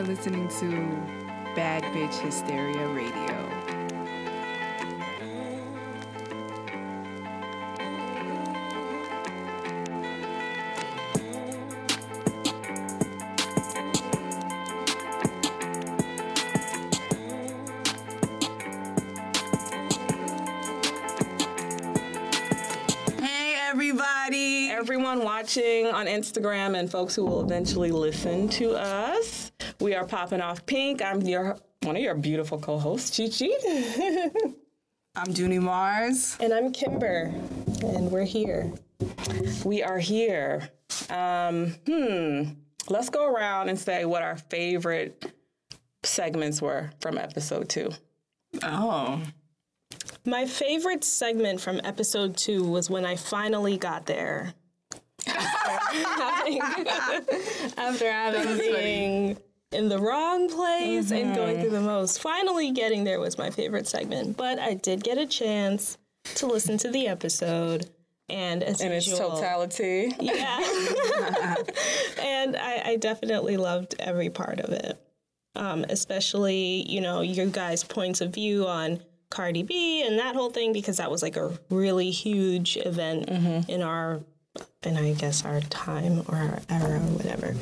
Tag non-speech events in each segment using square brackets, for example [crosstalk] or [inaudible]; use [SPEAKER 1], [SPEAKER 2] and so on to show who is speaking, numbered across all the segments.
[SPEAKER 1] are listening to Bad Bitch Hysteria Radio.
[SPEAKER 2] Hey, everybody.
[SPEAKER 3] everyone watching on Instagram and folks who will eventually listen to us. We are popping off pink. I'm your one of your beautiful co-hosts, Chi Chi. [laughs]
[SPEAKER 2] I'm Junie Mars.
[SPEAKER 4] And I'm Kimber, and we're here.
[SPEAKER 3] we are here. Um, hmm. Let's go around and say what our favorite segments were from episode two.
[SPEAKER 2] Oh.
[SPEAKER 4] My favorite segment from episode two was when I finally got there. [laughs] After having, after having being in the wrong place and going through the most. Finally getting there was my favorite segment. But I did get a chance to listen to the episode. And as
[SPEAKER 3] In its totality.
[SPEAKER 4] Yeah. [laughs] and I, I definitely loved every part of it. Um, especially, you know, your guys' points of view on Cardi B and that whole thing, because that was like a really huge event in our, in I guess our time or our era or whatever.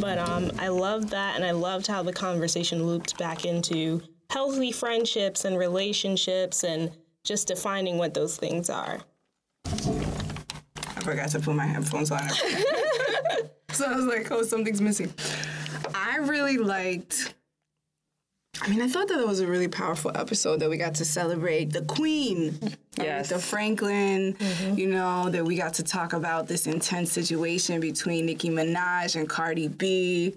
[SPEAKER 4] But um, I loved that, and I loved how the conversation looped back into healthy friendships and relationships and just defining what those things are.
[SPEAKER 2] I forgot to put my headphones on. [laughs] so I was like, oh, something's missing. I really liked. I mean, I thought that it was a really powerful episode that we got to celebrate the queen,
[SPEAKER 3] Yes.
[SPEAKER 2] the Franklin. You know that we got to talk about this intense situation between Nicki Minaj and Cardi B,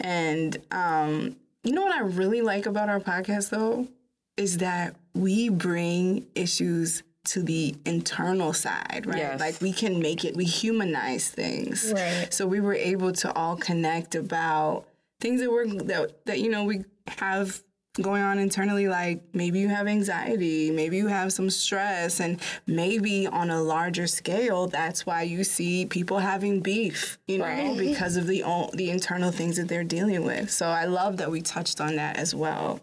[SPEAKER 2] and um, you know what I really like about our podcast though is that we bring issues to the internal side, right?
[SPEAKER 3] Yes.
[SPEAKER 2] Like we can make it, we humanize things.
[SPEAKER 4] Right.
[SPEAKER 2] So we were able to all connect about things that we're that, that you know we have going on internally like maybe you have anxiety maybe you have some stress and maybe on a larger scale that's why you see people having beef you know
[SPEAKER 3] Right.
[SPEAKER 2] because of the the internal things that they're dealing with so i love that we touched on that as well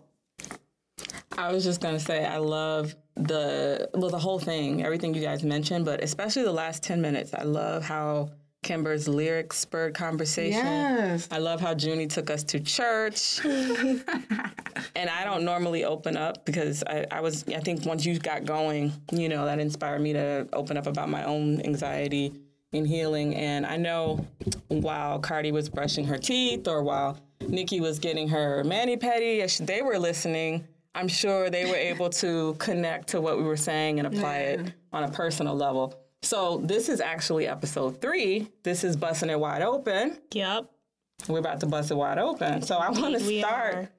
[SPEAKER 3] I was just gonna say I love the well the whole thing, everything you guys mentioned, but especially the last ten minutes. I love how Kimber's lyrics spurred conversation.
[SPEAKER 2] Yes.
[SPEAKER 3] I love how Junie took us to church. [laughs] and I don't normally open up because I, I was I think once you got going, you know, that inspired me to open up about my own anxiety and healing. And I know while Cardi was brushing her teeth or while Nicki was getting her mani pedi, they were listening, I'm sure they were able to connect to what we were saying and apply it on a personal level. So this is actually episode three. This is busting it wide open.
[SPEAKER 4] Yep.
[SPEAKER 3] We're about to bust it wide open. So I want to start
[SPEAKER 4] are.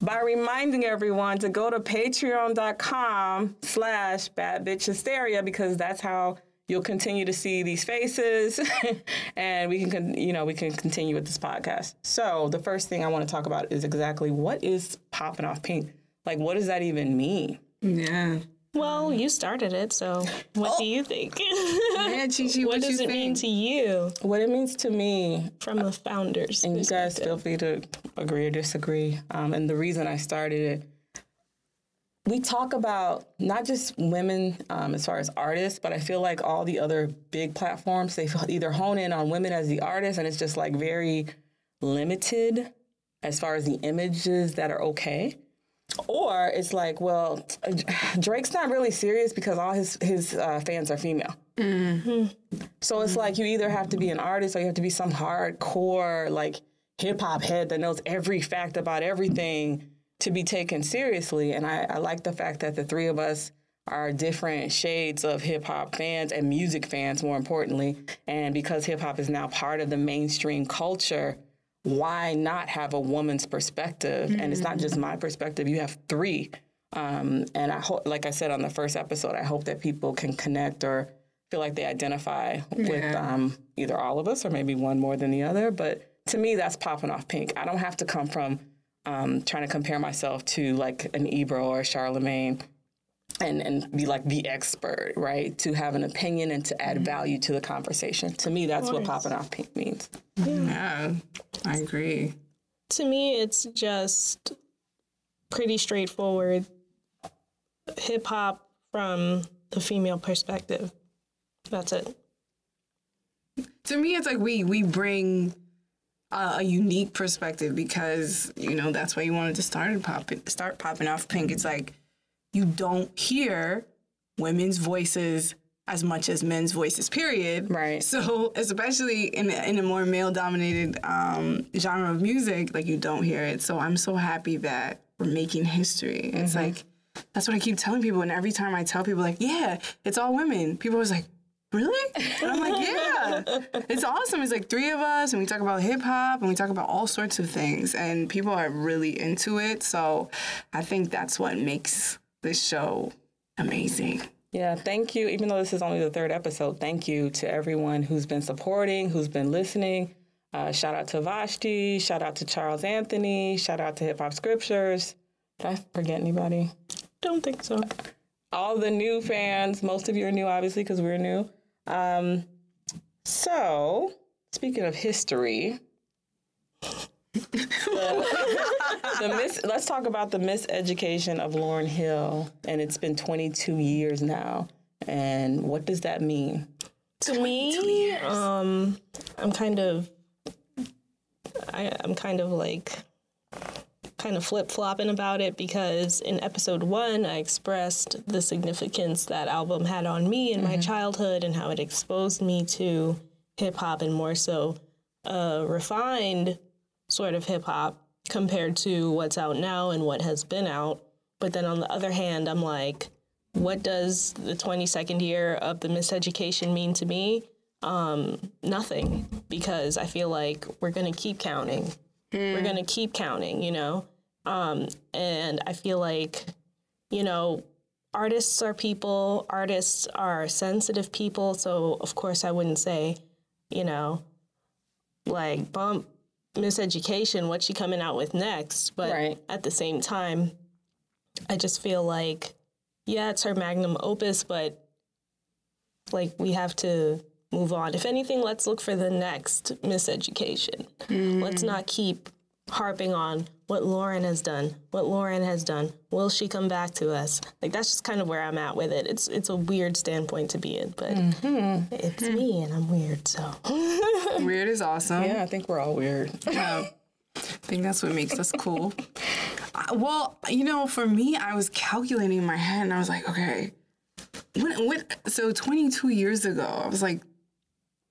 [SPEAKER 3] by reminding everyone to go to patreon.com slash bad bitch hysteria because that's how you'll continue to see these faces [laughs] and we can you know we can continue with this podcast so the first thing i want to talk about is exactly what is popping off pink like what does that even mean
[SPEAKER 2] yeah
[SPEAKER 4] Well, you started it, so what do you think? [laughs]
[SPEAKER 2] yeah
[SPEAKER 4] what
[SPEAKER 2] what,
[SPEAKER 4] does it mean to you
[SPEAKER 3] what it means to me
[SPEAKER 4] from the founders?
[SPEAKER 3] and you guys feel free to agree or disagree. Um, and the reason I started it, we talk about not just women um, as far as artists, but I feel like all the other big platforms they either hone in on women as the artists, and it's just like very limited as far as the images that are okay. Or it's like, well, [sighs] Drake's not really serious because all his his uh, fans are female. So it's like you either have to be an artist or you have to be some hardcore like hip hop head that knows every fact about everything to be taken seriously. And I, I like the fact that the three of us are different shades of hip hop fans and music fans, more importantly. And because hip hop is now part of the mainstream culture, why not have a woman's perspective? And it's not just my perspective, you have three. Um, and I hope, like I said on the first episode, I hope that people can connect or feel like they identify with um, either all of us or maybe one more than the other. But to me, that's popping off pink. I don't have to come from um, trying to compare myself to like an Ebro or a Charlemagne and, and be like the expert, right? To have an opinion and to add mm-hmm. value to the conversation. To me, that's what popping off pink means.
[SPEAKER 2] Yeah, I agree.
[SPEAKER 4] To me, it's just pretty straightforward hip hop from the female perspective. That's it.
[SPEAKER 2] to me it's like we we bring a, a unique perspective because you know that's why you wanted to start popping start popping off pink it's like you don't hear women's voices as much as men's voices period.
[SPEAKER 3] Right.
[SPEAKER 2] so especially in a- in a more male dominated um, genre of music like you don't hear it. So i'm so happy that we're making history. It's like that's what i keep telling people and every time i tell people like yeah it's all women people are always like really? And i'm like [laughs] yeah it's awesome. It's like three of us and we talk about hip-hop and we talk about all sorts of things and people are really into it. So i think that's what makes this show amazing
[SPEAKER 3] Yeah, thank you. Even though this is only the third episode, thank you to everyone who's been supporting, who's been listening. Uh, shout out to Vashti. Shout out to Charles Anthony. Shout out to Hip Hop Scriptures. Did I forget anybody?
[SPEAKER 4] Don't think so.
[SPEAKER 3] All the new fans. Most of you are new, obviously, because we're new. Um, so, speaking of history, the, [laughs] the mis- let's talk about the miseducation of Lauryn Hill, and it's been 22 years now. And what does that mean?
[SPEAKER 4] To me, um, I'm kind of, I, I'm kind of like, kind of flip flopping about it because in episode one, I expressed the significance that album had on me in my childhood and how it exposed me to hip hop and more so uh, refined sort of hip hop compared to what's out now and what has been out. But then on the other hand, I'm like, what does the 22nd year of the miseducation mean to me? Um, nothing, because I feel like we're gonna keep counting. We're gonna keep counting, you know. Um, and I feel like, you know, artists are people. Artists are sensitive people. So of course, I wouldn't say, you know, like bump miseducation. What's she coming out with next? But
[SPEAKER 3] Right.
[SPEAKER 4] at the same time, I just feel like, yeah, it's her magnum opus, but like we have to move on. If anything, let's look for the next miseducation. Hmm. Let's not keep harping on what Lauryn has done, what Lauryn has done. Will she come back to us? Like that's just kind of where I'm at with it. It's it's a weird standpoint to be in, but it's me and I'm weird, so [laughs]
[SPEAKER 2] weird is awesome
[SPEAKER 3] Yeah, I think we're all weird. [laughs]
[SPEAKER 2] Yeah. I think that's what makes us cool. [laughs] Uh, well, you know, for me, I was calculating in my head and I was like, okay, when, when, so 22 years ago, I was like,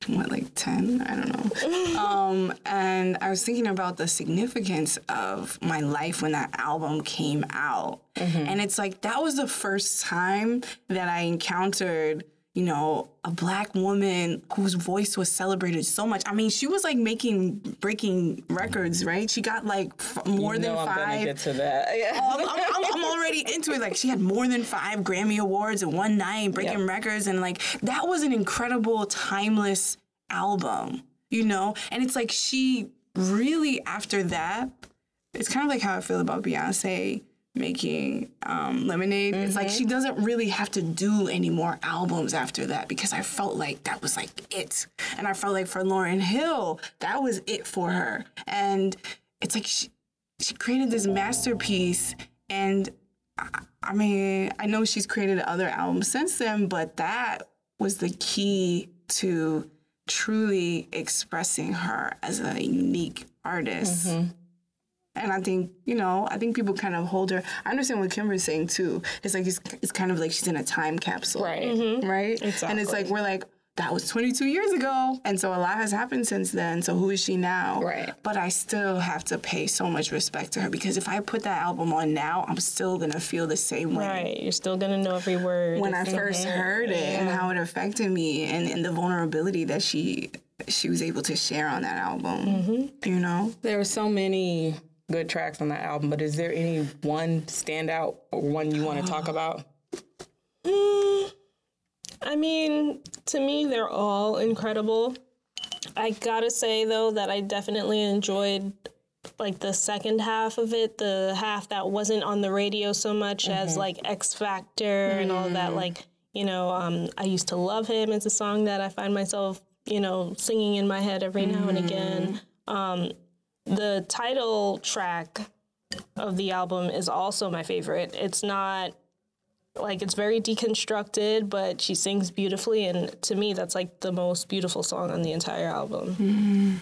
[SPEAKER 2] what, like 10? I don't know. [laughs] um, and I was thinking about the significance of my life when that album came out. And it's like, that was the first time that I encountered you know, a black woman whose voice was celebrated so much. I mean, she was like making breaking records, right? She got like f- more
[SPEAKER 3] You
[SPEAKER 2] than
[SPEAKER 3] know I'm gonna get to that. [laughs] Yeah.
[SPEAKER 2] I'm, I'm- I'm- I'm already into it. Like she had more than five Grammy awards in one night, breaking
[SPEAKER 3] Yep.
[SPEAKER 2] records, and like that was an incredible, timeless album, you know. And it's like she really after that, it's kind of like how I feel about Beyonce making um, Lemonade. It's like she doesn't really have to do any more albums after that because I felt like that was like it, and I felt like for Lauryn Hill, that was it for her, and it's like she she created this masterpiece and I- I mean, I know she's created other albums since then, but that was the key to truly expressing her as a unique artist. And I think, you know, I think people kind of hold her. I understand what Kimber's saying too. It's like it's, it's kind of like she's in a time capsule.
[SPEAKER 3] Right. Mm-hmm. Mm-hmm.
[SPEAKER 2] Right? Exactly. And it's like we're like, that was 22 years ago. And so a lot has happened since then. So who is she now?
[SPEAKER 3] Right.
[SPEAKER 2] But I still have to pay so much respect to her because if I put that album on now, I'm still gonna feel the same way.
[SPEAKER 4] right, you're still gonna know every word.
[SPEAKER 2] When I first heard it and how it affected me and, and the vulnerability that she she was able to share on that album. Mm-hmm. You know?
[SPEAKER 3] There were so many good tracks on that album, but is there any one standout or one you want to talk about?
[SPEAKER 4] I mean, to me, they're all incredible. I gotta say though that I definitely enjoyed like the second half of it, the half that wasn't on the radio so much as like Ex-Factor and all that. Like, you know, um, I used to love him. It's a song that I find myself, you know, singing in my head every now and again. Um, the title track of the album is also my favorite. It's not like it's very deconstructed, but she sings beautifully, and to me, that's like the most beautiful song on the entire album.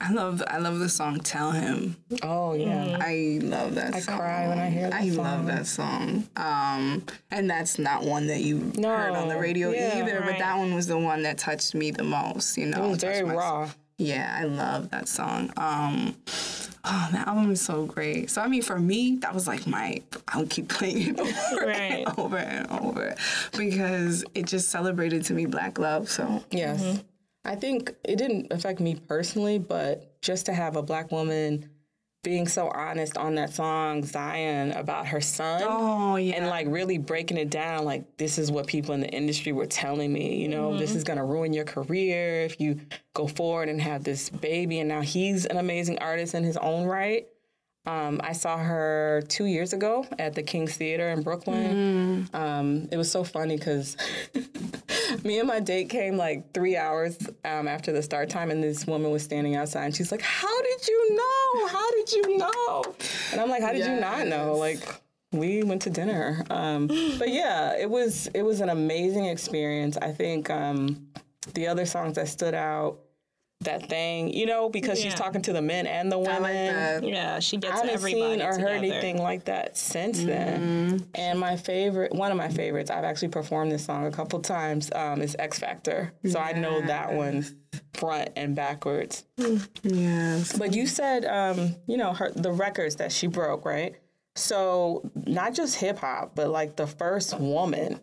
[SPEAKER 2] I love I love the song "Tell Him."
[SPEAKER 3] Oh yeah.
[SPEAKER 2] I love that. I song.
[SPEAKER 3] cry when I hear that
[SPEAKER 2] I
[SPEAKER 3] song.
[SPEAKER 2] love that song. Um, and that's not one that you heard on the radio
[SPEAKER 3] yeah,
[SPEAKER 2] either. But that one was the one that touched me the most. You know,
[SPEAKER 3] It was
[SPEAKER 2] touched
[SPEAKER 3] very
[SPEAKER 2] my-
[SPEAKER 3] raw.
[SPEAKER 2] Yeah, I love that song. Um, oh, that album is so great. So I mean, for me, that was like my. I would keep playing it over
[SPEAKER 4] Right.
[SPEAKER 2] and [laughs] over and over because it just celebrated to me black love. So
[SPEAKER 3] Yes. I think it didn't affect me personally, but just to have a black woman being so honest on that song, Zion, about her son.
[SPEAKER 2] oh yeah,
[SPEAKER 3] And like really breaking it down, like this is what people in the industry were telling me. You know, this is gonna ruin your career if you go forward and have this baby. And now he's an amazing artist in his own right. Um, I saw her two years ago at the King's Theater in Brooklyn. Um, it was so funny because [laughs] me and my date came like three hours um, after the start time, and this woman was standing outside, and she's like, "How did you know? How did you know?" And I'm like, "How did you not know?" Like, we went to dinner. Um, but yeah, it was it was an amazing experience. I think um, the other songs that stood out, that thing, you know, because she's talking to the men and the women.
[SPEAKER 2] I like that.
[SPEAKER 4] Yeah, she
[SPEAKER 3] I haven't
[SPEAKER 4] everybody
[SPEAKER 3] seen or
[SPEAKER 4] together.
[SPEAKER 3] heard anything like that since then. And my favorite, one of my favorites, I've actually performed this song a couple times, um, is Ex-Factor. So I know that one front and backwards.
[SPEAKER 2] Yes.
[SPEAKER 3] But you said, um, you know, her the records that she broke, right? So not just hip hop, but like the first woman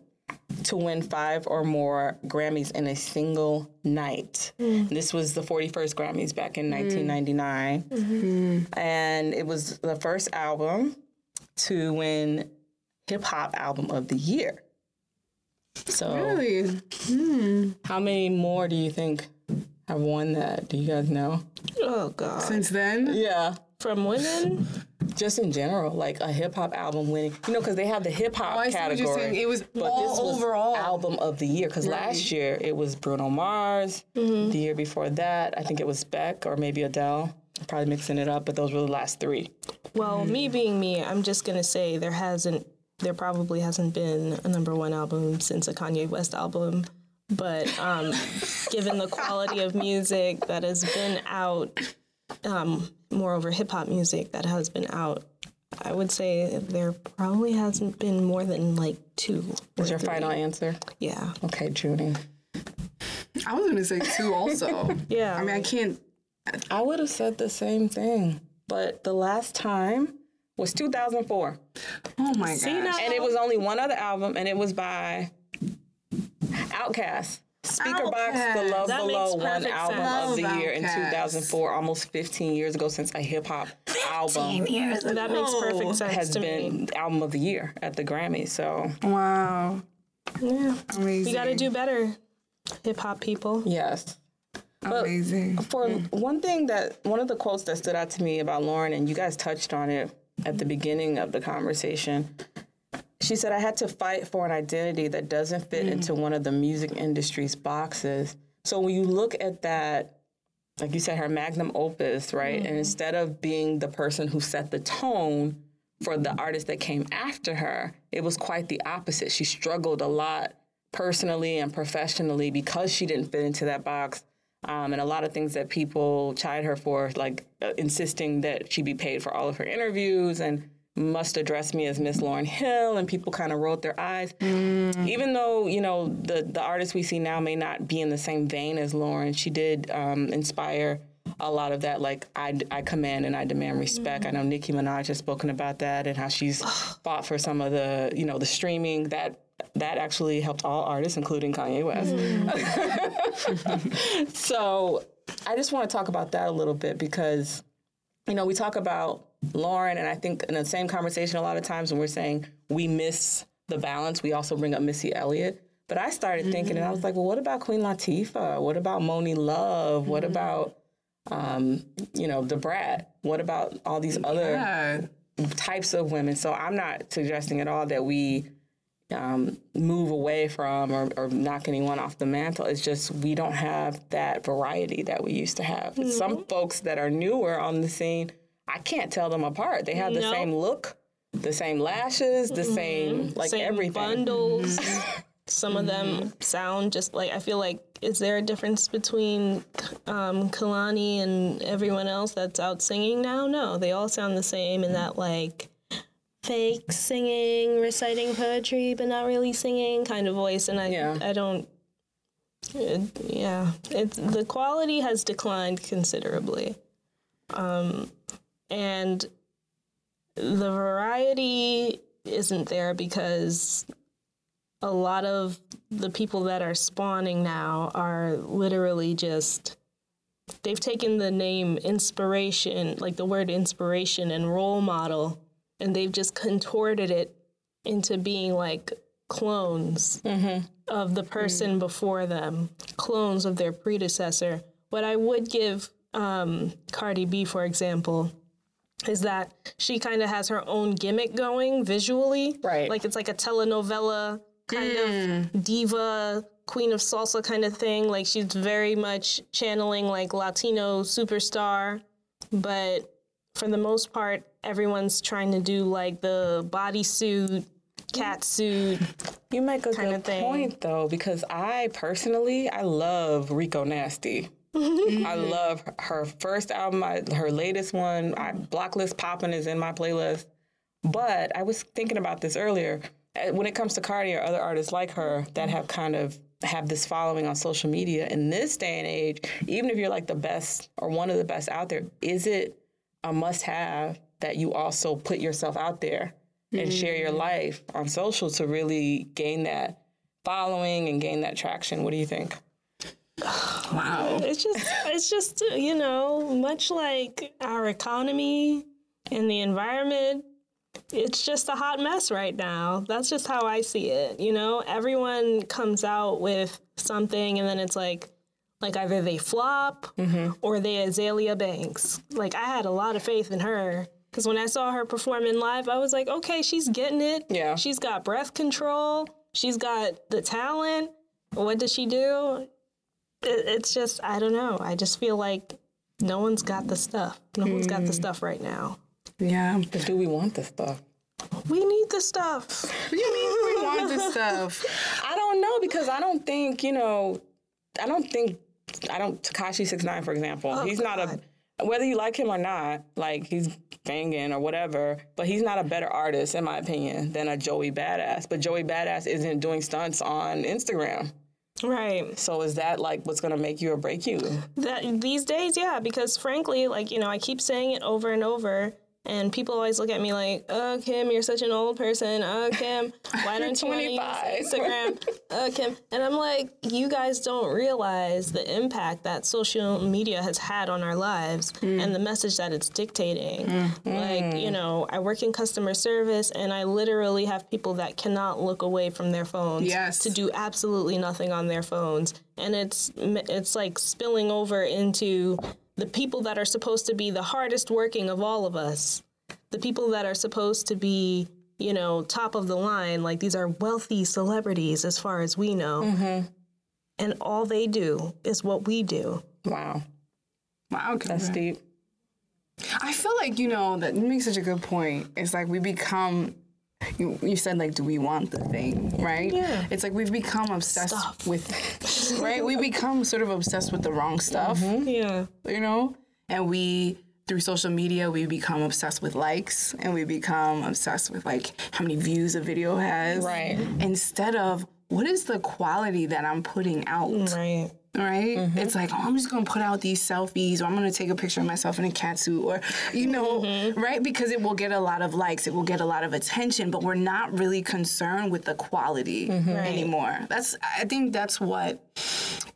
[SPEAKER 3] to win five or more Grammys in a single night. Mm. This was the 41st Grammys back in mm. 1999. Mm-hmm. And it was the first album to win hip hop album of the year. So
[SPEAKER 2] Really? Hmm.
[SPEAKER 3] how many more do you think have won that? Do you guys know?
[SPEAKER 4] Oh God,
[SPEAKER 2] Since then,
[SPEAKER 3] Yeah.
[SPEAKER 4] From women.
[SPEAKER 3] just in general, like a hip hop album winning, you know, because they have the hip hop
[SPEAKER 2] Oh, I see what you're
[SPEAKER 3] category.
[SPEAKER 2] saying. It was
[SPEAKER 3] but
[SPEAKER 2] all
[SPEAKER 3] this was
[SPEAKER 2] overall.
[SPEAKER 3] album of the year. Because last year it was Bruno Mars.
[SPEAKER 2] Mm-hmm.
[SPEAKER 3] The year before that, I think it was Beck or maybe Adele. Probably mixing it up, but those were the last three.
[SPEAKER 4] Well, me being me, I'm just gonna say there hasn't, there probably hasn't been a number one album since a Kanye West album. But um, given the quality of music that has been out, um, moreover hip hop music that has been out, I would say there probably hasn't been more than like two.
[SPEAKER 3] Is your final answer?
[SPEAKER 4] Yeah.
[SPEAKER 3] Okay, Junie.
[SPEAKER 2] I was gonna say two also. [laughs]
[SPEAKER 4] Yeah.
[SPEAKER 2] I mean, I can't.
[SPEAKER 3] I would have said the same thing, but the last time was 2004.
[SPEAKER 2] Oh my
[SPEAKER 4] See,
[SPEAKER 2] gosh.
[SPEAKER 4] now-
[SPEAKER 3] And it was only one other album, and it was by Outkast. Speakerboxxx, The Love
[SPEAKER 4] That
[SPEAKER 3] Below, one album
[SPEAKER 4] sense.
[SPEAKER 3] of the year in 2004, almost 15 years ago since a hip hop album
[SPEAKER 4] that makes perfect sense
[SPEAKER 3] has
[SPEAKER 4] to me.
[SPEAKER 3] been album of the year at the Grammy. So
[SPEAKER 2] Wow.
[SPEAKER 4] Yeah.
[SPEAKER 2] Amazing.
[SPEAKER 4] We got to do better, hip hop people.
[SPEAKER 3] yes.
[SPEAKER 2] Amazing.
[SPEAKER 3] For one thing that one of the quotes that stood out to me about Lauryn, and you guys touched on it at the beginning of the conversation. She said, I had to fight for an identity that doesn't fit into one of the music industry's boxes. So when you look at that, like you said, her magnum opus, right? And instead of being the person who set the tone for the artist that came after her, it was quite the opposite. She struggled a lot personally and professionally because she didn't fit into that box. Um, and a lot of things that people chide her for, like uh, insisting that she be paid for all of her interviews and must address me as Miss Lauryn Hill, and people kind of rolled their eyes. Mm. Even though you know the the artists we see now may not be in the same vein as Lauryn, she did um, inspire a lot of that. Like I, I command and I demand respect. Mm. I know Nicki Minaj has spoken about that and how she's fought for some of the you know the streaming that. That actually helped all artists, including Kanye West. Mm. [laughs] So I just want to talk about that a little bit because, you know, we talk about Lauryn, and I think in the same conversation, a lot of times when we're saying we miss the balance, we also bring up Missy Elliott. But I started thinking, and I was like, well, what about Queen Latifah? What about Monie Love? What about, um, you know, Da Brat? What about all these other
[SPEAKER 2] Yeah.
[SPEAKER 3] types of women. So I'm not suggesting at all that we um, move away from or, or knock anyone off the mantle. It's just we don't have that variety that we used to have. Some folks that are newer on the scene, I can't tell them apart. They have the
[SPEAKER 4] No.
[SPEAKER 3] same look, the same lashes, the same like
[SPEAKER 4] Same
[SPEAKER 3] everything.
[SPEAKER 4] bundles. Some of them sound just like I feel like. Is there a difference between um, Kehlani and everyone else that's out singing now? No, they all sound the same in that like fake singing, reciting poetry, but not really singing kind of voice. And I,
[SPEAKER 3] Yeah.
[SPEAKER 4] I don't. It, yeah, it's the quality has declined considerably, um, and the variety isn't there because a lot of the people that are spawning now are literally just they've taken the name inspiration like the word inspiration and role model and they've just contorted it into being like clones of the person before them clones of their predecessor. What i would give um, cardi b for example is that she kind of has her own gimmick going visually.
[SPEAKER 3] Right.
[SPEAKER 4] Like it's like a telenovela kind of hmm. diva, queen of salsa kind of thing. Like she's very much channeling like Latino superstar. But for the most part, everyone's trying to do like the bodysuit, cat suit.
[SPEAKER 3] You make a good
[SPEAKER 4] thing.
[SPEAKER 3] point though, because I personally I love Rico Nasty. I love her first album, I, her latest one. I, Blocklist Poppin' is in my playlist. But I was thinking about this earlier. Uh, When it comes to Cardi or other artists like her that have kind of have this following on social media in this day and age, even if you're like the best or one of the best out there, is it a must-have that you also put yourself out there and share your life on social to really gain that following and gain that traction? What do you think? [sighs]
[SPEAKER 2] Wow.
[SPEAKER 4] It's just, it's just, you know, much like our economy and the environment, it's just a hot mess right now. That's just how I see it. You know, everyone comes out with something and then it's like, like either they flop mm-hmm. or they Azealia Banks. Like I had a lot of faith in her because when I saw her perform in live, I was like, okay, she's getting it.
[SPEAKER 3] Yeah.
[SPEAKER 4] She's got breath control. She's got the talent. What does she do? It, it's just I don't know. I just feel like no one's got the stuff. No one's got the mm. stuff right now.
[SPEAKER 2] Yeah.
[SPEAKER 3] But do we want the stuff?
[SPEAKER 4] We need the stuff.
[SPEAKER 2] What [laughs] do you mean we want the stuff? [laughs]
[SPEAKER 3] I don't know because I don't think you know. I don't think I don't Tekashi Six Nine for example. Oh, he's not a whether you like him or not. Like he's banging or whatever, but he's not a better artist in my opinion than a Joey Badass. But Joey Badass isn't doing stunts on Instagram.
[SPEAKER 4] Right.
[SPEAKER 3] So is that like what's gonna make you or break you?
[SPEAKER 4] That these days, yeah, because frankly, like, you know, I keep saying it over and over. And people always look at me like, "Oh, Kim, you're such an old person. Oh, Kim, why don't you want [laughs] to
[SPEAKER 3] 25.
[SPEAKER 4] use Instagram? Oh, Kim." And I'm like, "You guys don't realize the impact that social media has had on our lives mm. and the message that it's dictating. Mm-hmm. Like, you know, I work in customer service, and I literally have people that cannot look away from their phones
[SPEAKER 2] Yes.
[SPEAKER 4] to do absolutely nothing on their phones, and it's it's like spilling over into the people that are supposed to be the hardest working of all of us, the people that are supposed to be, you know, top of the line. Like these are wealthy celebrities, as far as we know, mm-hmm. and all they do is what we do.
[SPEAKER 3] Wow,
[SPEAKER 2] Wow,
[SPEAKER 3] that's deep.
[SPEAKER 2] I feel like you know that you make such a good point. It's like we become. You, you said like, do we want the thing, right?
[SPEAKER 4] Yeah.
[SPEAKER 2] It's like we've become obsessed
[SPEAKER 4] Stuff.
[SPEAKER 2] with, right? We become sort of obsessed with the wrong stuff, mm-hmm.
[SPEAKER 4] Yeah,
[SPEAKER 2] you know, and we through social media we become obsessed with likes and we become obsessed with like how many views a video has,
[SPEAKER 3] Right.
[SPEAKER 2] Instead of what is the quality that I'm putting out,
[SPEAKER 4] right.
[SPEAKER 2] Right?
[SPEAKER 3] Mm-hmm.
[SPEAKER 2] It's like, oh, I'm just gonna put out these selfies, or I'm gonna take a picture of myself in a cat suit, or you know,
[SPEAKER 3] Mm-hmm.
[SPEAKER 2] right? Because it will get a lot of likes, it will get a lot of attention, but we're not really concerned with the quality
[SPEAKER 3] Mm-hmm.
[SPEAKER 2] anymore. That's I think that's what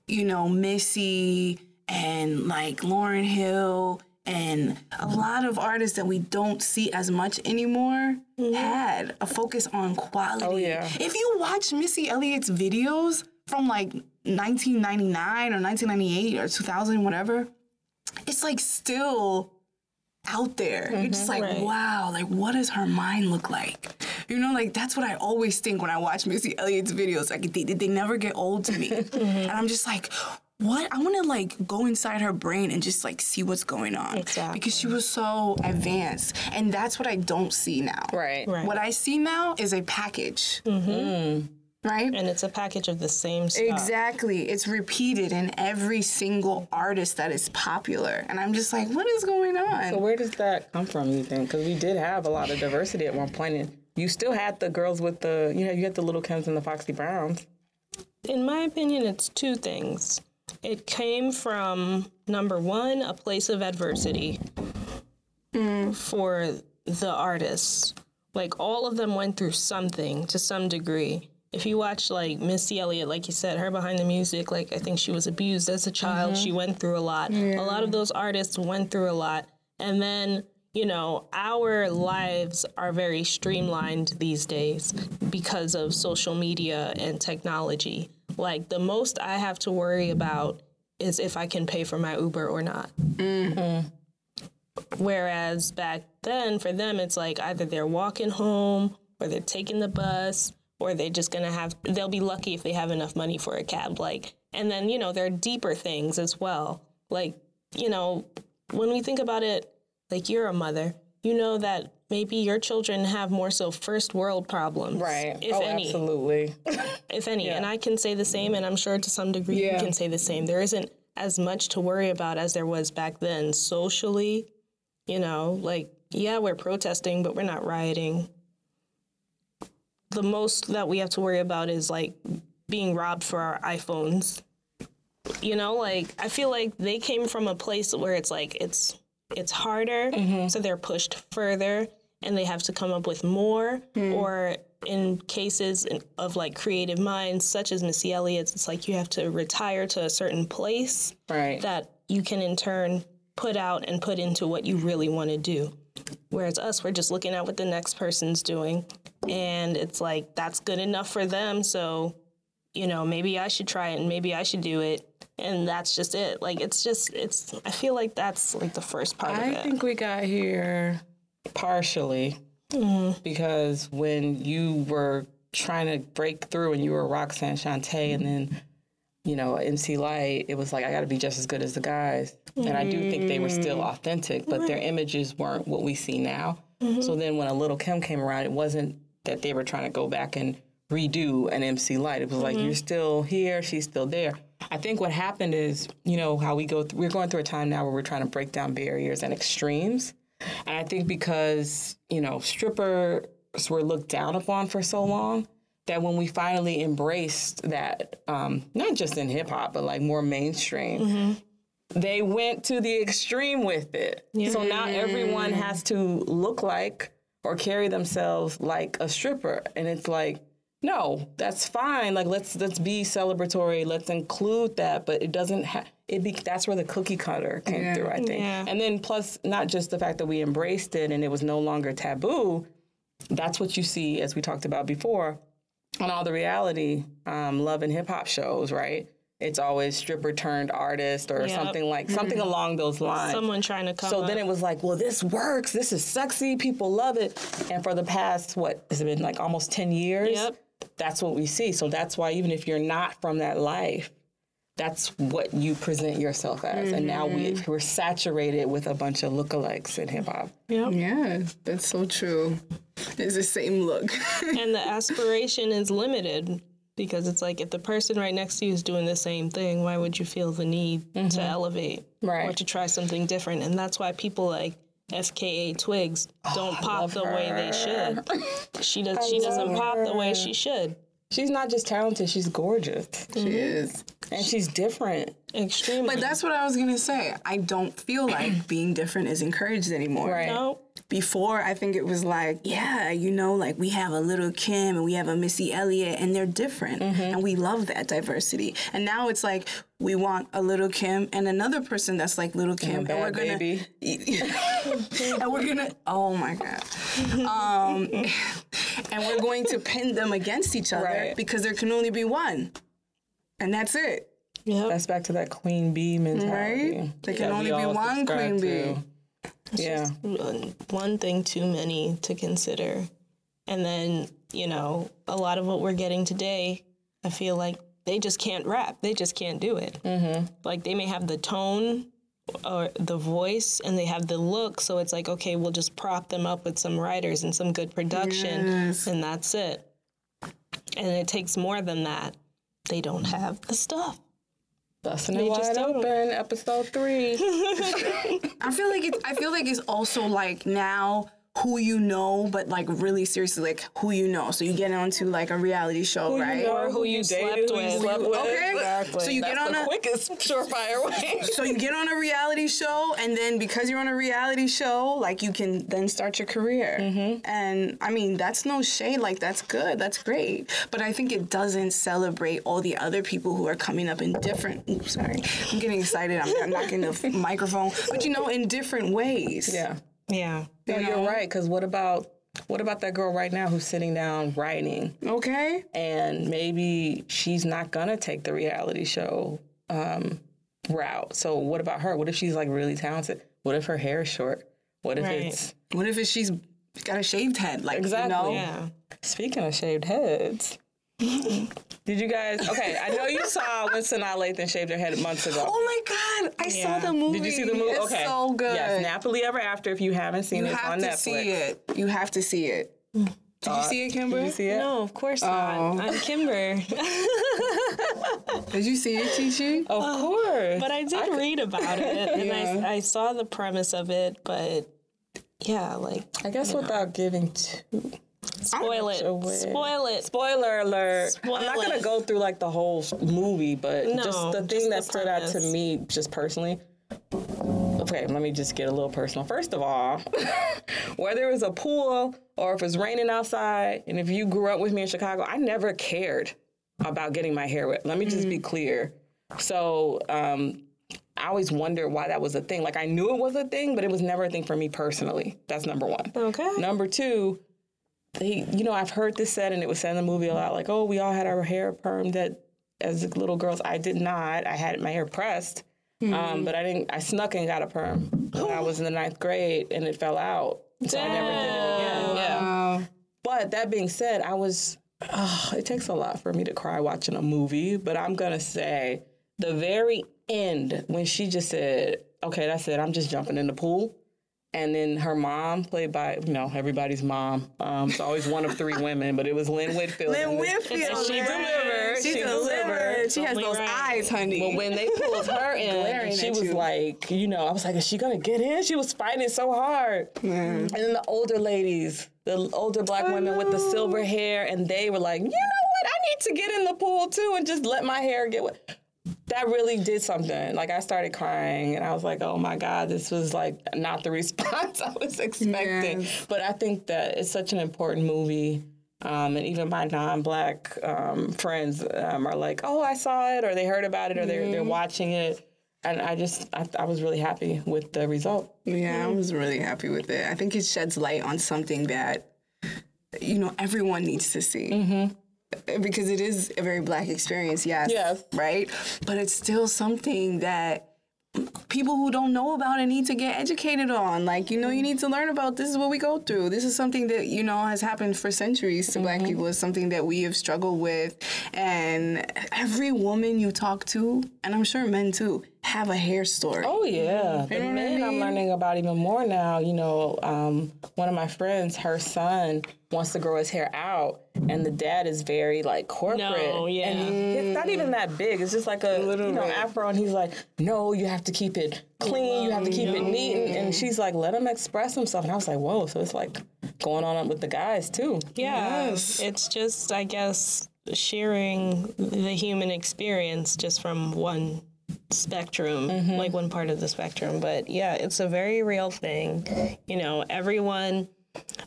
[SPEAKER 2] you know, Missy and like Lauryn Hill and a lot of artists that we don't see as much anymore had a focus on quality.
[SPEAKER 3] Oh, yeah.
[SPEAKER 2] If you watch Missy Elliott's videos from like 1999 or 1998 or 2000, whatever, it's like still out there. You're mm-hmm. just like,
[SPEAKER 4] Right.
[SPEAKER 2] wow, like what does her mind look like? You know, like that's what I always think when I watch Missy Elliott's videos. Like they, they never get old to me, [laughs] mm-hmm. and I'm just like. What I want to like go inside her brain and just like see what's going on
[SPEAKER 4] Exactly.
[SPEAKER 2] because she was so advanced, and that's what I don't see now.
[SPEAKER 3] Right.
[SPEAKER 4] Right.
[SPEAKER 2] What I see now is a package, mm-hmm. mm. Right?
[SPEAKER 4] and it's a package of the same stuff.
[SPEAKER 2] Exactly. It's repeated in every single artist that is popular. And I'm just like, what is going on?
[SPEAKER 3] So where does that come from? You think? Because we did have a lot of diversity at one point, and you still had the girls with the, you know, you had the little Kims and the Foxy Browns.
[SPEAKER 4] In my opinion, it's two things. It came from number one, a place of adversity mm. for the artists. Like all of them went through something to some degree. If you watch like Missy Elliott, like you said, her behind the music, like I think she was abused as a child. Mm-hmm. She went through a lot. A lot of those artists went through a lot. And then, you know, our lives are very streamlined these days because of social media and technology. Like the most I have to worry about is if I can pay for my Uber or not. Mm-hmm. Whereas back then, for them, it's like either they're walking home or they're taking the bus or they're just gonna have, they'll be lucky if they have enough money for a cab. Like, and then, you know, there are deeper things as well. Like, you know, when we think about it, like you're a mother, you know that maybe your children have more so first world problems. Right. If
[SPEAKER 3] oh,
[SPEAKER 4] any
[SPEAKER 3] absolutely. [laughs]
[SPEAKER 4] if any. And I can say the same, and I'm sure to some degree
[SPEAKER 3] Yeah.
[SPEAKER 4] you can say the same. There isn't as much to worry about as there was back then socially. You know, like, yeah, we're protesting, but we're not rioting. The most that we have to worry about is like being robbed for our iPhones. You know, like I feel like they came from a place where it's like it's it's harder, mm-hmm. so they're pushed further and they have to come up with more hmm. or in cases of like creative minds such as Missy Elliott's it's like you have to retire to a certain place
[SPEAKER 3] Right.
[SPEAKER 4] that you can in turn put out and put into what you really want to do whereas us we're just looking at what the next person's doing. And it's like that's good enough for them. So you know maybe I should try it and maybe I should do it. And that's just it. Like it's just it's I feel like that's like the first part
[SPEAKER 3] I
[SPEAKER 4] of it.
[SPEAKER 3] think we got here partially mm-hmm. because when you were trying to break through and you were Roxanne Shante and then, you know, MC Lyte, it was like, I got to be just as good as the guys. And I do think they were still mm. authentic, but their images weren't what we see now. Mm-hmm. So then when a Little Kim came around, it wasn't that they were trying to go back and redo an MC Lyte. It was like, mm-hmm. you're still here, she's still there. I think what happened is, you know, how we go through, we're going through a time now where we're trying to break down barriers and extremes. And I think because, you know, strippers were looked down upon for so long that when we finally embraced that, um, not just in hip hop, but like more mainstream, they went to the extreme with it. So now everyone has to look like or carry themselves like a stripper. And it's like, no, that's fine. Like let's let's be celebratory. Let's include that, but it doesn't have it be that's where the cookie cutter came through, I think.
[SPEAKER 4] Yeah.
[SPEAKER 3] And then plus not just the fact that we embraced it and it was no longer taboo, that's what you see as we talked about before on all the reality um, love and hip hop shows, right? It's always stripper turned artist or
[SPEAKER 4] Yep.
[SPEAKER 3] something like something along those lines.
[SPEAKER 4] someone trying to come
[SPEAKER 3] So
[SPEAKER 4] up.
[SPEAKER 3] then it was like, well, this works. This is sexy. People love it. And for the past, what, has it been like almost 10 years?
[SPEAKER 4] Yep.
[SPEAKER 3] That's what we see. So that's why even if you're not from that life, that's what you present yourself as. And now we,
[SPEAKER 4] Mm-hmm.
[SPEAKER 3] we're saturated with a bunch of lookalikes in hip hop.
[SPEAKER 4] Yep.
[SPEAKER 2] Yeah, that's so true. [laughs] It's the same look. [laughs]
[SPEAKER 4] and the aspiration is limited because it's like if the person right next to you is doing the same thing, why would you feel the need to mm-hmm. elevate
[SPEAKER 3] right.
[SPEAKER 4] or to try something different? And that's why people like FKA Twigs oh, don't [laughs] pop the way they should. She does. She doesn't pop the way she should.
[SPEAKER 3] She's not just talented, she's gorgeous.
[SPEAKER 2] she mm-hmm. is.
[SPEAKER 3] And she's different.
[SPEAKER 4] Extremely.
[SPEAKER 2] But that's what I was gonna say. I don't feel like being different is encouraged anymore.
[SPEAKER 3] Right.
[SPEAKER 4] no.
[SPEAKER 2] Before, I think it was like, yeah, you know, like we have a little Kim and we have a Missy Elliott, and they're different, and we love that diversity. And now it's like we want a little Kim and another person that's like little Kim, and,
[SPEAKER 3] bad
[SPEAKER 2] we're gonna,
[SPEAKER 3] baby. [laughs]
[SPEAKER 2] and we're gonna, oh my god, um, [laughs] and we're going to pin them against each other
[SPEAKER 3] Right.
[SPEAKER 2] because there can only be one, and that's it.
[SPEAKER 4] Yep.
[SPEAKER 3] That's back to that queen bee mentality.
[SPEAKER 2] Right? There can only be one queen bee.
[SPEAKER 3] to. Yeah.
[SPEAKER 4] One- One thing too many to consider. And then, you know, a lot of what we're getting today, I feel like they just can't rap. They just can't do it. Mm-hmm. Like they may have the tone or the voice and they have the look. So it's like, okay, we'll just prop them up with some writers and some good production, and that's it. And it takes more than that. They don't have the stuff.
[SPEAKER 3] Busting it
[SPEAKER 4] They
[SPEAKER 3] wide
[SPEAKER 4] don't.
[SPEAKER 3] open, episode three. [laughs] [laughs]
[SPEAKER 2] I feel like it's I feel like it's also like now who you know, but like really seriously, like who you know. So you get onto like a reality show, right?
[SPEAKER 4] Or who you
[SPEAKER 3] dated,
[SPEAKER 4] slept
[SPEAKER 3] who you
[SPEAKER 4] with.
[SPEAKER 3] slept with.
[SPEAKER 2] Okay.
[SPEAKER 3] Exactly.
[SPEAKER 2] So you get on
[SPEAKER 3] the
[SPEAKER 2] a-
[SPEAKER 3] quickest [laughs] surefire way. [laughs]
[SPEAKER 2] So you get on a reality show, and then because you're on a reality show, like you can then start your career. Mm-hmm. And I mean, that's no shade. Like that's good. That's great. But I think it doesn't celebrate all the other people who are coming up in different. Oops, sorry, I'm getting excited. I'm knocking the [laughs] microphone. But you know, in different ways.
[SPEAKER 3] yeah.
[SPEAKER 4] Yeah.
[SPEAKER 3] No,
[SPEAKER 2] You
[SPEAKER 3] you're right. Because what about what about that girl right now who's sitting down writing,
[SPEAKER 2] Okay.
[SPEAKER 3] and maybe she's not gonna take the reality show um, route. So what about her? What if she's like really talented? What if her hair is short? What if
[SPEAKER 4] Right.
[SPEAKER 3] it's
[SPEAKER 2] What if it's she's got a shaved head? Like
[SPEAKER 3] Exactly.
[SPEAKER 2] You know?
[SPEAKER 4] Yeah.
[SPEAKER 3] Speaking of shaved heads, did you guys? Okay, I know you saw when Sanaa Lathan shaved her head months ago.
[SPEAKER 2] Oh my God! I saw the movie.
[SPEAKER 3] Did you see the movie?
[SPEAKER 2] It's
[SPEAKER 3] okay,
[SPEAKER 2] so good.
[SPEAKER 3] Yes, Nappily Ever After. If you haven't seen
[SPEAKER 2] you
[SPEAKER 3] it, it's
[SPEAKER 2] have
[SPEAKER 3] on
[SPEAKER 2] to
[SPEAKER 3] Netflix.
[SPEAKER 2] see it. You have to see it. Did you uh, see it, Kimber?
[SPEAKER 3] Did you see it?
[SPEAKER 4] No, of course
[SPEAKER 2] Oh.
[SPEAKER 4] not. I'm Kimber. [laughs]
[SPEAKER 2] Did you see it, Chi
[SPEAKER 3] Of uh, course.
[SPEAKER 4] But I did read about it, and I, [laughs] I saw the premise of it. But yeah, like
[SPEAKER 3] I guess without giving too
[SPEAKER 4] spoil it, spoil it.
[SPEAKER 3] Spoiler alert. I'm not gonna go through like the whole movie, but
[SPEAKER 4] No,
[SPEAKER 3] just the
[SPEAKER 4] just
[SPEAKER 3] thing
[SPEAKER 4] the
[SPEAKER 3] that stood out to me, just personally. Okay, let me just get a little personal. First of all, [laughs] whether it was a pool or if it's raining outside, and if you grew up with me in Chicago, I never cared about getting my hair wet. Let me just
[SPEAKER 4] Mm.
[SPEAKER 3] be clear. So, um, I always wondered why that was a thing. Like I knew it was a thing, but it was never a thing for me personally. That's number one.
[SPEAKER 4] Okay.
[SPEAKER 3] Number two, they, you know, I've heard this said, and it was said in the movie a lot, like, oh, we all had our hair permed at, as little girls. I did not. I had my hair pressed, um, but I didn't. I snuck and got a perm when I [gasps] was in the ninth grade, and it fell out. So I never did it again. Yeah. But that being said, I was. Oh, it takes a lot for me to cry watching a movie, but I'm gonna say the very end when she just said, "Okay, that's it. I'm just jumping in the pool." And then her mom, played by you know everybody's mom. Um, it's always one of three women, but it was Lynn Whitfield.
[SPEAKER 2] Lynn
[SPEAKER 3] And
[SPEAKER 2] Whitfield.
[SPEAKER 3] She delivered.
[SPEAKER 2] She,
[SPEAKER 3] She
[SPEAKER 2] delivered.
[SPEAKER 3] delivered.
[SPEAKER 2] She has
[SPEAKER 4] Only
[SPEAKER 2] those
[SPEAKER 4] right.
[SPEAKER 2] eyes, honey.
[SPEAKER 3] But when they pulled her in, she was
[SPEAKER 2] you.
[SPEAKER 3] like, you know, I was like, is she gonna get in? She was fighting so hard. And then the older ladies, the older black women with the silver hair, and they were like, you know what? I need to get in the pool too and just let my hair get wet. That really did something. Like I started crying, and I was like, "Oh my God, this was like not the [laughs] response I was expecting."
[SPEAKER 2] Yes.
[SPEAKER 3] But I think that it's such an important movie. Um, and even my non-black um, friends um, are like, "Oh, I saw it," or they heard about it, or they're they're watching it. And I just, I, I was really happy with the result.
[SPEAKER 2] Yeah, I was really happy with it. I think it sheds light on something that, you know, everyone needs to see. Because it is a very black experience, yes.
[SPEAKER 3] Yes.
[SPEAKER 2] Right? But it's still something that people who don't know about it need to get educated on. Like, you know, you need to learn about this is what we go through. This is something that, you know, has happened for centuries to black mm-hmm. people. It's something that we have struggled with. And every woman you talk to, and I'm sure men too, have a hair story.
[SPEAKER 3] Oh yeah, the
[SPEAKER 2] know what I
[SPEAKER 3] men I'm
[SPEAKER 2] mean?
[SPEAKER 3] learning about even more now. You know, um, one of my friends, her son wants to grow his hair out, and the dad is very like corporate.
[SPEAKER 4] No, yeah.
[SPEAKER 3] and it's not even that big. It's just like a you know afro, and he's like, no, you have to keep it clean. You have to keep it neat. And, and she's like, let him express himself. And I was like, whoa. So it's like going on with the guys too.
[SPEAKER 4] Yeah,
[SPEAKER 2] Yes.
[SPEAKER 4] it's just I guess sharing the human experience just from one spectrum, like one part of the spectrum. But yeah, it's a very real thing. You know, everyone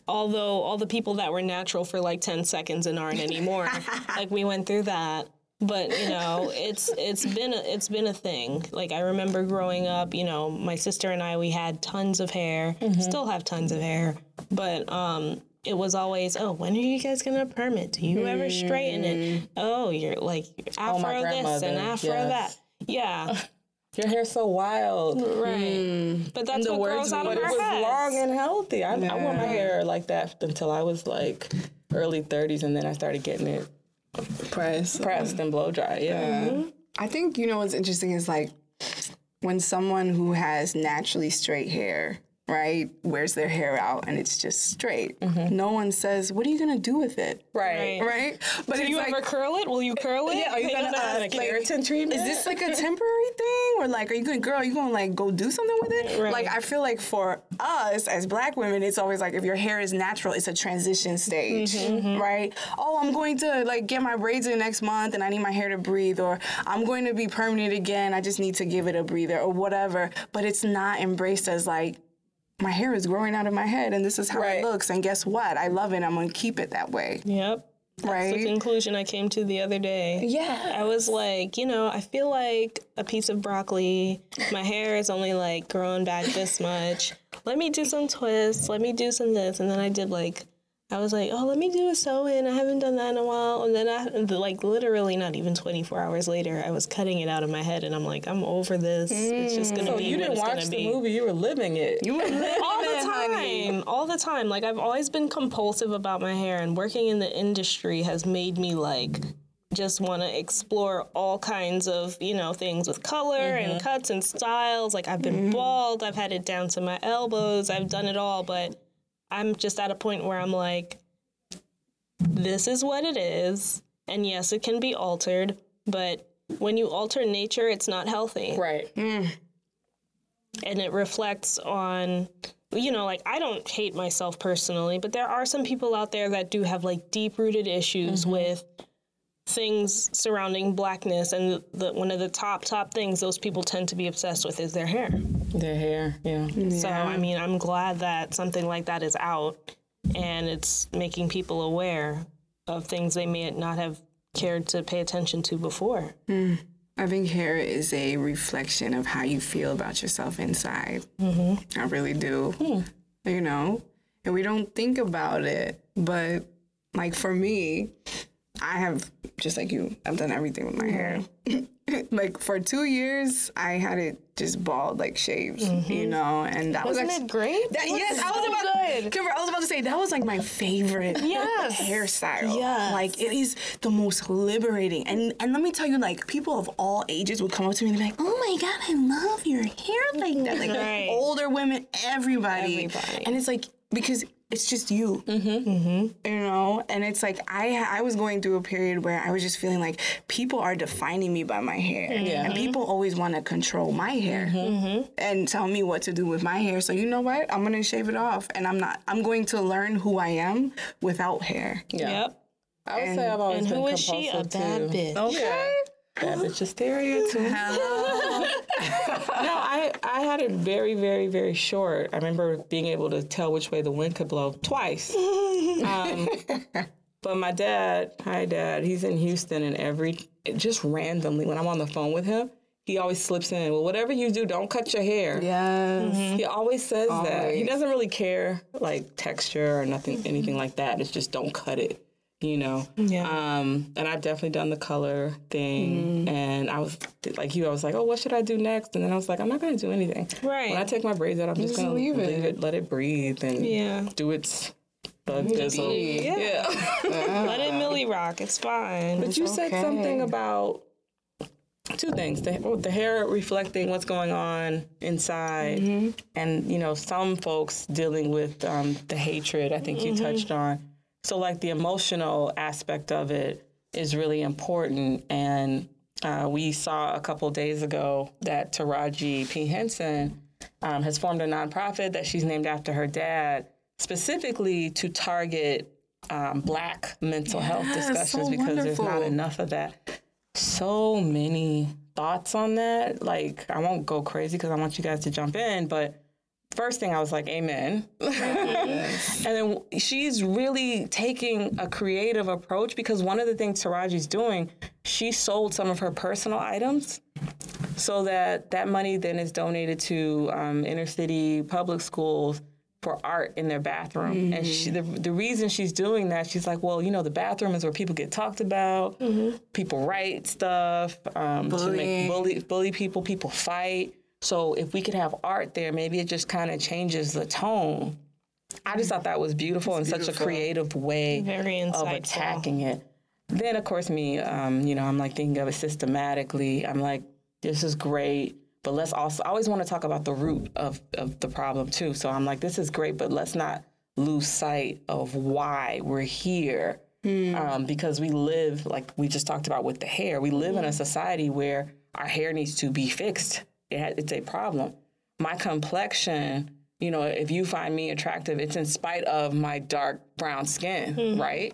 [SPEAKER 4] although all the people that were natural for like 10 seconds and aren't anymore, [laughs] like we went through that. But you know, it's it's been a, it's been a thing. Like I remember growing up, you know, my sister and I we had tons of hair, still have tons of hair, but um it was always, oh, when are you guys gonna permit? Do you ever straighten it? Oh, you're like afro this and afro
[SPEAKER 3] yes.
[SPEAKER 4] that. Yeah. [laughs]
[SPEAKER 3] your hair's so wild.
[SPEAKER 4] Right. Hmm. But that's
[SPEAKER 2] the
[SPEAKER 4] what
[SPEAKER 2] words
[SPEAKER 4] grows out
[SPEAKER 2] we
[SPEAKER 4] of
[SPEAKER 3] But it was
[SPEAKER 4] heads.
[SPEAKER 3] long and healthy. I, I wore my hair like that until I was like early 30s, and then I started getting it
[SPEAKER 2] pressed,
[SPEAKER 3] pressed and blow dry. Yeah. Mm-hmm.
[SPEAKER 2] I think you know what's interesting is like when someone who has naturally straight hair, right, wears their hair out and it's just straight. No one says, "What are you gonna do with it?"
[SPEAKER 3] Right.
[SPEAKER 4] Right.
[SPEAKER 2] But
[SPEAKER 4] Do you
[SPEAKER 2] like,
[SPEAKER 4] ever curl it? Will you curl it?
[SPEAKER 3] Yeah, are you gonna uh, like keratin treatment?
[SPEAKER 2] is this like a temporary thing, or like, are you gonna, girl? Are you going to like go do something with it?
[SPEAKER 4] Right.
[SPEAKER 2] Like, I feel like for us as Black women, it's always like if your hair is natural, it's a transition stage, right? Oh, I'm going to like get my braids in next month, and I need my hair to breathe, or I'm going to be permanent again. I just need to give it a breather, or whatever. But it's not embraced as like. My hair is growing out of my head, and this is how
[SPEAKER 3] Right.
[SPEAKER 2] it looks. And guess what? I love it. I'm gonna keep it that way,
[SPEAKER 4] Yep. That's the conclusion I came to the other day.
[SPEAKER 2] Yeah.
[SPEAKER 4] I was like, you know, I feel like a piece of broccoli. My hair is only like growing back this much. Let me do some twists. Let me do some this. And then I did like, I was like, oh, let me do a sew in. I haven't done that in a while. And then I, like, literally not even 24 hours later, I was cutting it out of my head. And I'm like, I'm over this. It's just going to mm.
[SPEAKER 3] So
[SPEAKER 4] be
[SPEAKER 3] you
[SPEAKER 4] what
[SPEAKER 3] didn't
[SPEAKER 4] it's
[SPEAKER 3] watch
[SPEAKER 4] gonna
[SPEAKER 3] the
[SPEAKER 4] be.
[SPEAKER 3] movie, you were living it.
[SPEAKER 2] You were living it.
[SPEAKER 4] all the
[SPEAKER 2] it, honey.
[SPEAKER 4] time all the time like i've always been compulsive about my hair and working in the industry has made me like just want to explore all kinds of you know things with color and mm-hmm. cuts and styles like i've been mm-hmm. bald i've had it down to my elbows i've done it all but i'm just at a point where i'm like this is what it is. And yes it can be altered but when you alter nature it's not healthy.
[SPEAKER 3] Right. Mm.
[SPEAKER 4] and it reflects on you know like i don't hate myself personally but there are some people out there that do have like deep rooted issues mm-hmm. with things surrounding blackness and the, one of the top top things those people tend to be obsessed with is their hair
[SPEAKER 3] Their hair, yeah.
[SPEAKER 4] so i mean i'm glad that something like that is out and it's making people aware of things they may not have cared to pay attention to before
[SPEAKER 2] I think hair is a reflection of how you feel about yourself inside. Mm-hmm. I really do. You know, and we don't think about it, but like for me, I have just like you. I've done everything with my hair. [laughs] like for two years, I had it just bald, like shaved. You mm-hmm. know, and that
[SPEAKER 4] wasn't
[SPEAKER 2] was
[SPEAKER 4] it great
[SPEAKER 2] That,
[SPEAKER 4] It
[SPEAKER 2] yes, I was about.
[SPEAKER 4] good.
[SPEAKER 2] Kimber, I was about to say that was like my favorite [laughs]
[SPEAKER 4] Yes.
[SPEAKER 2] hairstyle.
[SPEAKER 4] Yes.
[SPEAKER 2] Like it is the most liberating. And and let me tell you, like people of all ages would come up to me and be like, "Oh my god, I love your hair like that." Like
[SPEAKER 4] Right.
[SPEAKER 2] older women, everybody.
[SPEAKER 4] Everybody.
[SPEAKER 2] And it's like because it's just you. Mm-hmm. mm-hmm. You know, and it's like I I was going through a period where I was just feeling like people are defining me by my hair, mm-hmm.
[SPEAKER 3] Yeah.
[SPEAKER 2] and people always want to control my hair mm-hmm. and tell me what to do with my hair. So you know what? I'm gonna shave it off, and I'm not. I'm going to learn who I am without hair.
[SPEAKER 3] Yeah.
[SPEAKER 4] yep
[SPEAKER 3] I would say I've always
[SPEAKER 4] and
[SPEAKER 3] been
[SPEAKER 4] who is she a
[SPEAKER 3] compulsive
[SPEAKER 4] bad
[SPEAKER 3] too.
[SPEAKER 4] bitch
[SPEAKER 2] Okay.
[SPEAKER 3] Bad bitch hysteria too. no, I I had it very, very, very short. I remember being able to tell which way the wind could blow twice. Um, but my dad, hi dad, he's in Houston, and every just randomly when I'm on the phone with him, he always slips in. Well, whatever you do, don't cut your hair.
[SPEAKER 2] Yes.
[SPEAKER 3] He always says that. He doesn't really care like texture or nothing, anything like that. It's just don't cut it, you know.
[SPEAKER 4] Yeah.
[SPEAKER 3] Um, and I've definitely done the color thing, and I was like you. I was like, oh, what should I do next? And then I was like, I'm not gonna do anything.
[SPEAKER 4] Right.
[SPEAKER 3] When I take my braids out, I'm just,
[SPEAKER 2] Just
[SPEAKER 3] gonna
[SPEAKER 2] leave
[SPEAKER 3] leave,
[SPEAKER 2] it.
[SPEAKER 3] it. let it breathe, and
[SPEAKER 4] Yeah.
[SPEAKER 3] do its bug dizzle. [laughs]
[SPEAKER 4] Yeah. Let it Millie rock. It's fine.
[SPEAKER 3] But you said
[SPEAKER 2] okay.
[SPEAKER 3] something about two things: the, oh, the hair reflecting what's going on inside,
[SPEAKER 2] Mm-hmm.
[SPEAKER 3] and you know, some folks dealing with um, the hatred. I think you
[SPEAKER 2] Mm-hmm.
[SPEAKER 3] touched on. So, like the emotional aspect of it is really important, and uh, we saw a couple days ago that Taraji P Henson um, has formed a nonprofit that she's named after her dad, specifically to target um, Black mental health discussions
[SPEAKER 2] so
[SPEAKER 3] because there's not enough of that. So many thoughts on that. Like, I won't go crazy because I want you guys to jump in, but first thing I was like, Amen. [laughs] and then she's really taking a creative approach because one of the things Taraji's doing, she sold some of her personal items so that that money then is donated to um, inner city public schools for art in their bathroom. And she, the, the reason she's doing that, she's like, well, you know, the bathroom is where people get talked about, people write stuff, um, to make bully, bully people, people fight. So if we could have art there, maybe it just kind of changes the tone. I just thought that was beautiful and such a creative way
[SPEAKER 4] Very
[SPEAKER 3] of attacking it. Then, of course, me, um, you know, I'm like thinking of it systematically. I'm like, this is great, but let's also, I always want to talk about the root of, of the problem too. So I'm like, this is great, but let's not lose sight of why we're here. Um, because we live, like we just talked about with the hair, we live in a society where our hair needs to be fixed. It ha- it's a problem. My complexion, you know, if you find me attractive, it's in spite of my dark brown skin, hmm. right?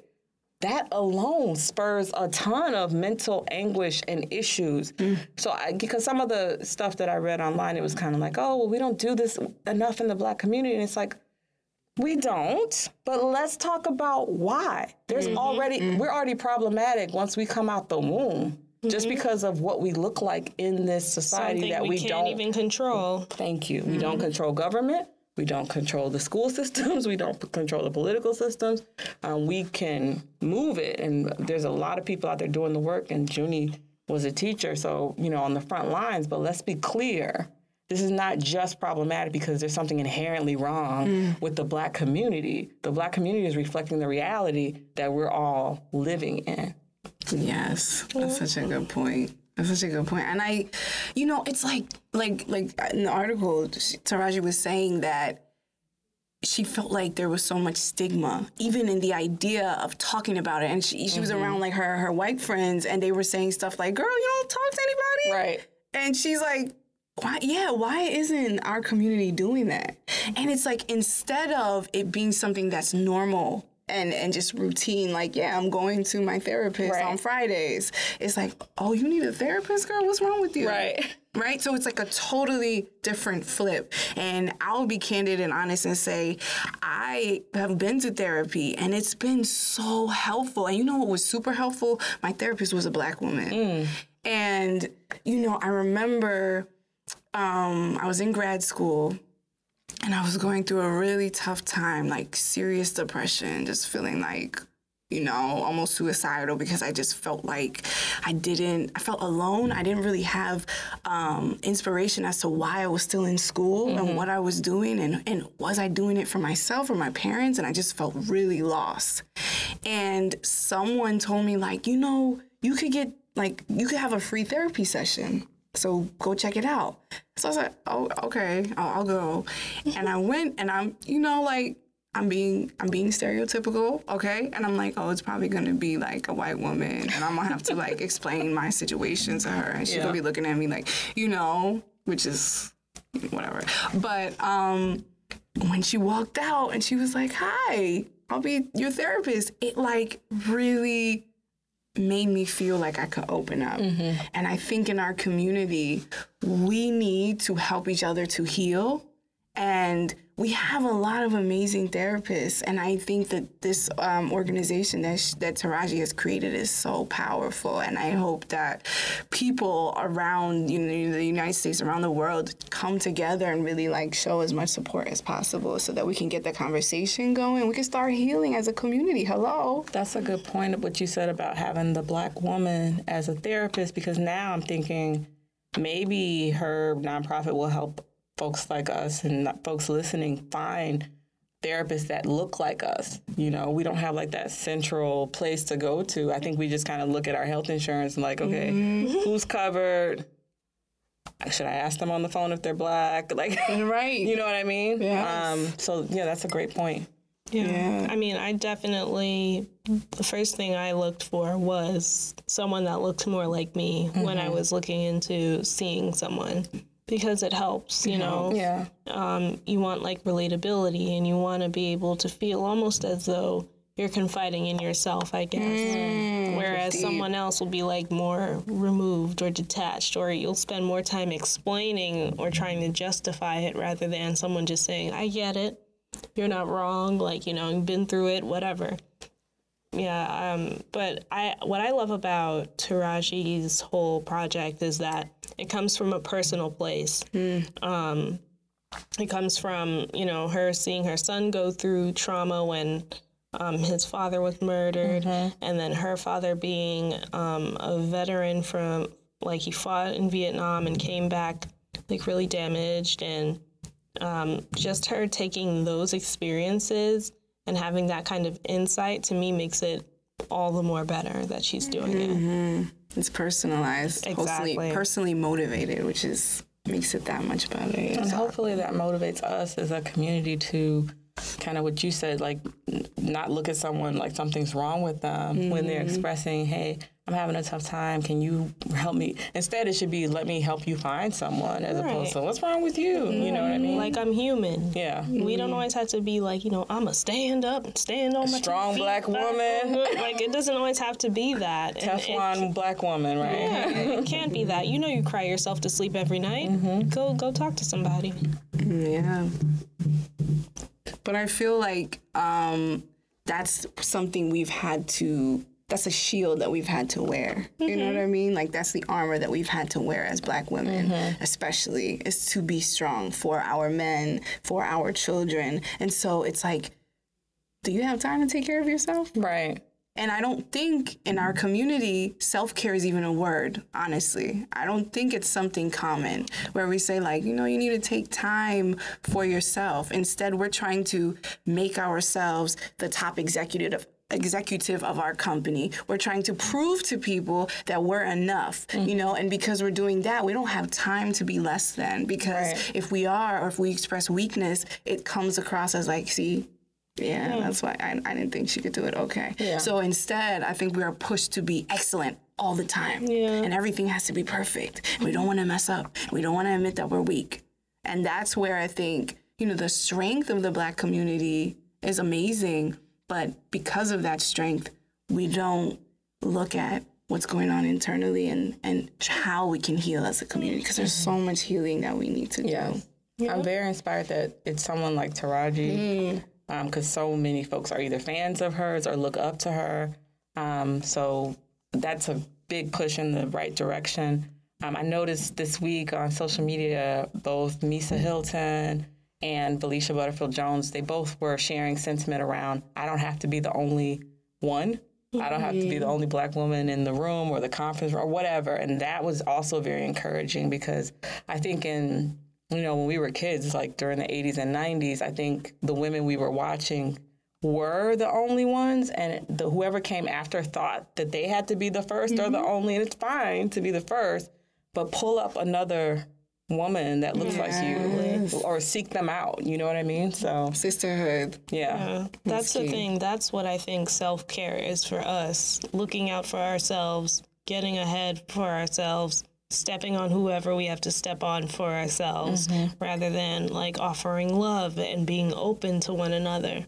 [SPEAKER 3] that alone spurs a ton of mental anguish and issues. Hmm. So, I, because some of the stuff that I read online, it was kind of like, oh, well, we don't do this enough in the black community. And it's like, we don't, but let's talk about why. There's mm-hmm. already, mm-hmm. we're already problematic once we come out the womb. Just mm-hmm. because of what we look like in this society
[SPEAKER 4] Something
[SPEAKER 3] that
[SPEAKER 4] we,
[SPEAKER 3] we,
[SPEAKER 4] can't
[SPEAKER 3] don't
[SPEAKER 4] even control.
[SPEAKER 3] Thank you. We don't mm-hmm. control government. We don't control the school [laughs] systems. We don't control the political systems. Um, we can move it. And there's a lot of people out there doing the work. And Junie was a teacher, so, you know, on the front lines. But let's be clear this is not just problematic because there's something inherently wrong mm. with the black community. The black community is reflecting the reality that we're all living in.
[SPEAKER 2] Yes, that's such a good point. That's such a good point. And I, you know, it's like like like in the article, Taraji was saying that she felt like there was so much stigma, even in the idea of talking about it. And she she was mm-hmm. around like her her white friends, and they were saying stuff like, "Girl, you don't talk to anybody."
[SPEAKER 3] Right.
[SPEAKER 2] And she's like, why, yeah, why isn't our community doing that? And it's like, instead of it being something that's normal and, and just routine, like, yeah, I'm going to my therapist
[SPEAKER 3] Right.
[SPEAKER 2] on Fridays, it's like, oh, you need a therapist, girl? What's wrong with you?
[SPEAKER 3] Right.
[SPEAKER 2] Right? So it's like a totally different flip. And I'll be candid and honest and say, I have been to therapy and it's been so helpful. And you know what was super helpful? My therapist was a black woman. And, you know, I remember um, I was in grad school and I was going through a really tough time, like serious depression, just feeling like, you know, almost suicidal because I just felt like I didn't, I felt alone. I didn't really have um, inspiration as to why I was still in school and what I was doing and, and was I doing it for myself or my parents? And I just felt really lost. And someone told me, like, you know, you could get, like, you could have a free therapy session. So go check it out. So I was like, oh, okay, I'll, I'll go. And I went, and I'm, you know, like I'm being, I'm being stereotypical, okay. And I'm like, oh, it's probably gonna be like a white woman, and I'm gonna have to like explain my situation to her, and she's
[SPEAKER 3] Yeah.
[SPEAKER 2] gonna be looking at me like, you know, which is whatever. But um, when she walked out, and she was like, hi, I'll be your therapist. It like really made me feel like I could open up. Mm-hmm. And I think in our community, we need to help each other to heal. And we have a lot of amazing therapists. And I think that this um, organization that, sh- that Taraji has created is so powerful. And I hope that people around you know, the United States, around the world, come together and really like show as much support as possible so that we can get the conversation going. We can start healing as a community. Hello.
[SPEAKER 3] That's a good point of what you said about having the black woman as a therapist because now I'm thinking maybe her nonprofit will help folks like us and folks listening find therapists that look like us. You know, we don't have like that central place to go to. I think we just kind of look at our health insurance and like, okay, who's covered? Should I ask them on the phone if they're black? [laughs] Like,
[SPEAKER 2] Right.
[SPEAKER 3] you know what I mean?
[SPEAKER 2] Yes.
[SPEAKER 3] Um, so yeah, that's a great point.
[SPEAKER 4] Yeah.
[SPEAKER 2] Yeah.
[SPEAKER 4] I mean, I definitely, the first thing I looked for was someone that looked more like me when I was looking into seeing someone because it helps, you know.
[SPEAKER 3] Yeah.
[SPEAKER 4] Um, you want like relatability and you want to be able to feel almost as though you're confiding in yourself, I guess. Whereas someone else will be like more removed or detached, or you'll spend more time explaining or trying to justify it rather than someone just saying, I get it you're not wrong like you know you've been through it whatever yeah um but i what i love about taraji's whole project is that it comes from a personal place. Um it comes from you know her seeing her son go through trauma when um, his father was murdered, and then her father being um, a veteran from like he fought in Vietnam and came back like really damaged, and um, just her taking those experiences and having that kind of insight to me makes it all the more better that she's doing it. Mm-hmm.
[SPEAKER 2] It's personalized,
[SPEAKER 4] Exactly.
[SPEAKER 2] personally, personally motivated, which is makes it that much better. yeah.
[SPEAKER 3] And hopefully that motivates us as a community to kind of what you said, like n- not look at someone like something's wrong with them when they're expressing, hey, I'm having a tough time. Can you help me? Instead, it should be, let me help you find someone as opposed to, what's wrong with you? You know what I mean?
[SPEAKER 4] Like I'm human.
[SPEAKER 3] yeah.
[SPEAKER 4] We don't always have to be like, you know, I'm a stand up and stand on my
[SPEAKER 3] strong
[SPEAKER 4] feet,
[SPEAKER 3] black woman.
[SPEAKER 4] over. Like it doesn't always have to be that. And it-
[SPEAKER 3] Teflon black woman, right?
[SPEAKER 4] yeah, it can't be that. You know, you cry yourself to sleep every night.
[SPEAKER 3] Mm-hmm.
[SPEAKER 4] Go, go talk to somebody.
[SPEAKER 2] Yeah. But I feel like um, that's something we've had to, that's a shield that we've had to wear. You know what I mean? Like, that's the armor that we've had to wear as black women, especially, is to be strong for our men, for our children. And so it's like, do you have time to take care of yourself?
[SPEAKER 3] Right.
[SPEAKER 2] And I don't think in our community, self care is even a word, honestly. I don't think it's something common where we say, like, you know, you need to take time for yourself. Instead, we're trying to make ourselves the top executive. of Executive of our company. We're trying to prove to people that we're enough, mm. you know, and because we're doing that, we don't have time to be less than. Because
[SPEAKER 3] Right.
[SPEAKER 2] if we are, or if we express weakness, it comes across as like, see, yeah, hmm. that's why I, I didn't think she could do it. Okay.
[SPEAKER 3] Yeah.
[SPEAKER 2] So instead, I think we are pushed to be excellent all the time.
[SPEAKER 4] Yeah.
[SPEAKER 2] And everything has to be perfect. We don't want to mess up. We don't want to admit that we're weak. And that's where I think, you know, the strength of the black community is amazing. But because of that strength, we don't look at what's going on internally and, and how we can heal as a community because there's so much healing that we need to
[SPEAKER 3] Yeah.
[SPEAKER 2] do.
[SPEAKER 3] I'm very inspired that it's someone like Taraji, mm. Because so many folks are either fans of hers or look up to her. Um, so that's a big push in the right direction. Um, I noticed this week on social media, both Misa Hylton and Felicia Butterfield Jones, they both were sharing sentiment around I don't have to be the only one. I don't have to be the only black woman in the room or the conference or whatever. And that was also very encouraging because I think in, you know, when we were kids, like during the 80s and 90s, I think the women we were watching were the only ones and the whoever came after thought that they had to be the 1st or the mm-hmm. only and it's fine to be the first but pull up another woman that looks like you or seek them out you know what i mean so
[SPEAKER 2] Sisterhood.
[SPEAKER 3] yeah
[SPEAKER 4] That's the thing. That's what I think self care is for us. Looking out for ourselves, getting ahead for ourselves, stepping on whoever we have to step on for ourselves, mm-hmm. rather than like offering love and being open to one another.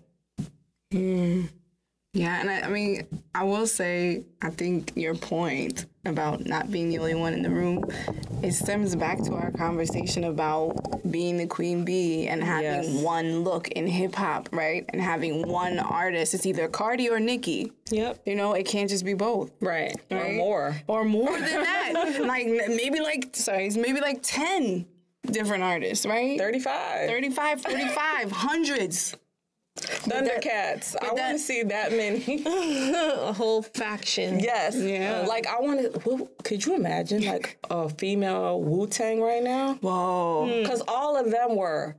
[SPEAKER 4] Mm.
[SPEAKER 2] Yeah, and I, I mean, I will say, I think your point about not being the only one in the room, it stems back to our conversation about being the queen bee and having
[SPEAKER 3] Yes.
[SPEAKER 2] one look in hip hop, right? And having one artist. It's either Cardi or Nicki.
[SPEAKER 4] Yep.
[SPEAKER 2] You know, it can't just be both.
[SPEAKER 3] right or more
[SPEAKER 2] Or more than [laughs] that. like maybe like, sorry, it's maybe like 10 different artists, right?
[SPEAKER 3] 35
[SPEAKER 2] 35, 45, hundreds.
[SPEAKER 3] Thundercats i want to see that many [laughs]
[SPEAKER 4] A whole faction.
[SPEAKER 3] yes
[SPEAKER 2] Yeah.
[SPEAKER 3] like i want to could you imagine like a female wu-tang right now
[SPEAKER 2] Whoa. Hmm.
[SPEAKER 3] because all of them were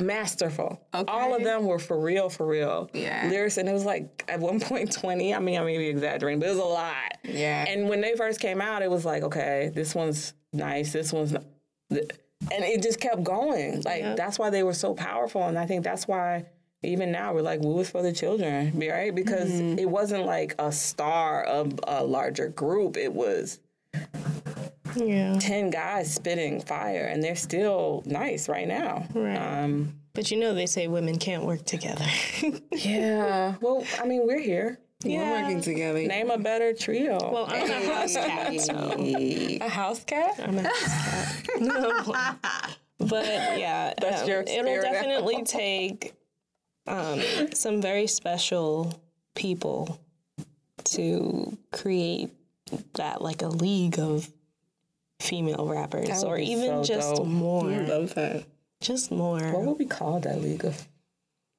[SPEAKER 3] masterful. All of them were for real, for real.
[SPEAKER 2] Yeah.
[SPEAKER 3] Lyrics, and it was like at one [laughs] point 20. I mean, I may be exaggerating, but it was a lot.
[SPEAKER 2] Yeah.
[SPEAKER 3] And when they first came out, it was like, okay, this one's nice, this one's not. th- And it just kept going. Like, that's why they were so powerful. And I think that's why even now we're like, Wu is for the children, right? Because it wasn't like a star of a larger group. It was
[SPEAKER 4] Yeah.
[SPEAKER 3] 10 guys spitting fire, and they're still nice right now.
[SPEAKER 4] Right.
[SPEAKER 3] Um,
[SPEAKER 4] But you know they say women can't work together. [laughs]
[SPEAKER 3] yeah. Well, I mean, we're here.
[SPEAKER 2] We're working together.
[SPEAKER 3] Name a better trio.
[SPEAKER 4] well, I'm a house cat, so [laughs]
[SPEAKER 3] a house cat?
[SPEAKER 4] I'm a house cat. no. [laughs] but yeah,
[SPEAKER 3] That's
[SPEAKER 4] um,
[SPEAKER 3] your
[SPEAKER 4] it'll definitely take um, some very special people to create that like a league of female rappers or even
[SPEAKER 3] so
[SPEAKER 4] just
[SPEAKER 3] dope.
[SPEAKER 4] more
[SPEAKER 2] love that.
[SPEAKER 4] just more.
[SPEAKER 3] What would we call that league of?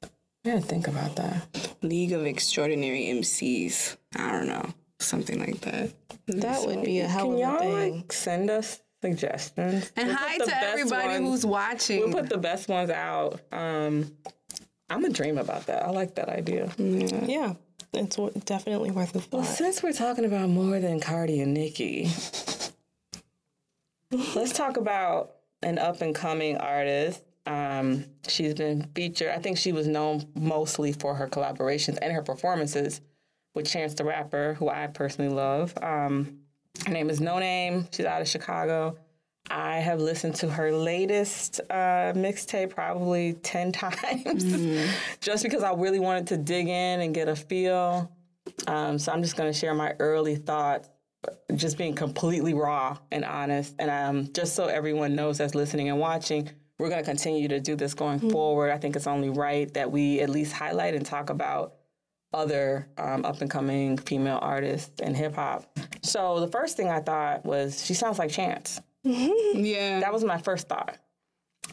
[SPEAKER 3] I gotta think about that.
[SPEAKER 2] League of Extraordinary MCs. I don't know. Something like that.
[SPEAKER 4] that would be a hell
[SPEAKER 3] Can
[SPEAKER 4] of a
[SPEAKER 3] y'all
[SPEAKER 4] thing.
[SPEAKER 3] like send us suggestions?
[SPEAKER 2] And
[SPEAKER 3] We'll
[SPEAKER 2] hi
[SPEAKER 3] the
[SPEAKER 2] to
[SPEAKER 3] best
[SPEAKER 2] everybody
[SPEAKER 3] ones-
[SPEAKER 2] who's watching.
[SPEAKER 3] We'll put the best ones out. Um, I'm a dream about that. I like that idea.
[SPEAKER 4] yeah, it's definitely worth a thought.
[SPEAKER 3] Well, since we're talking about more than Cardi and Nicki, [laughs] let's talk about an up and coming artist. Um, she's been featured. I think she was known mostly for her collaborations and her performances with Chance the Rapper, who I personally love. Um, her name is Noname. She's out of Chicago. I have listened to her latest uh, mixtape probably 10 [laughs] times just because I really wanted to dig in and get a feel. Um, so I'm just going to share my early thoughts, just being completely raw and honest. And um, just so everyone knows that's listening and watching, we're going to continue to do this going forward. I think it's only right that we at least highlight and talk about other um, up and coming female artists in hip hop. So the first thing I thought was she sounds like Chance. [laughs]
[SPEAKER 2] yeah.
[SPEAKER 3] That was my first thought.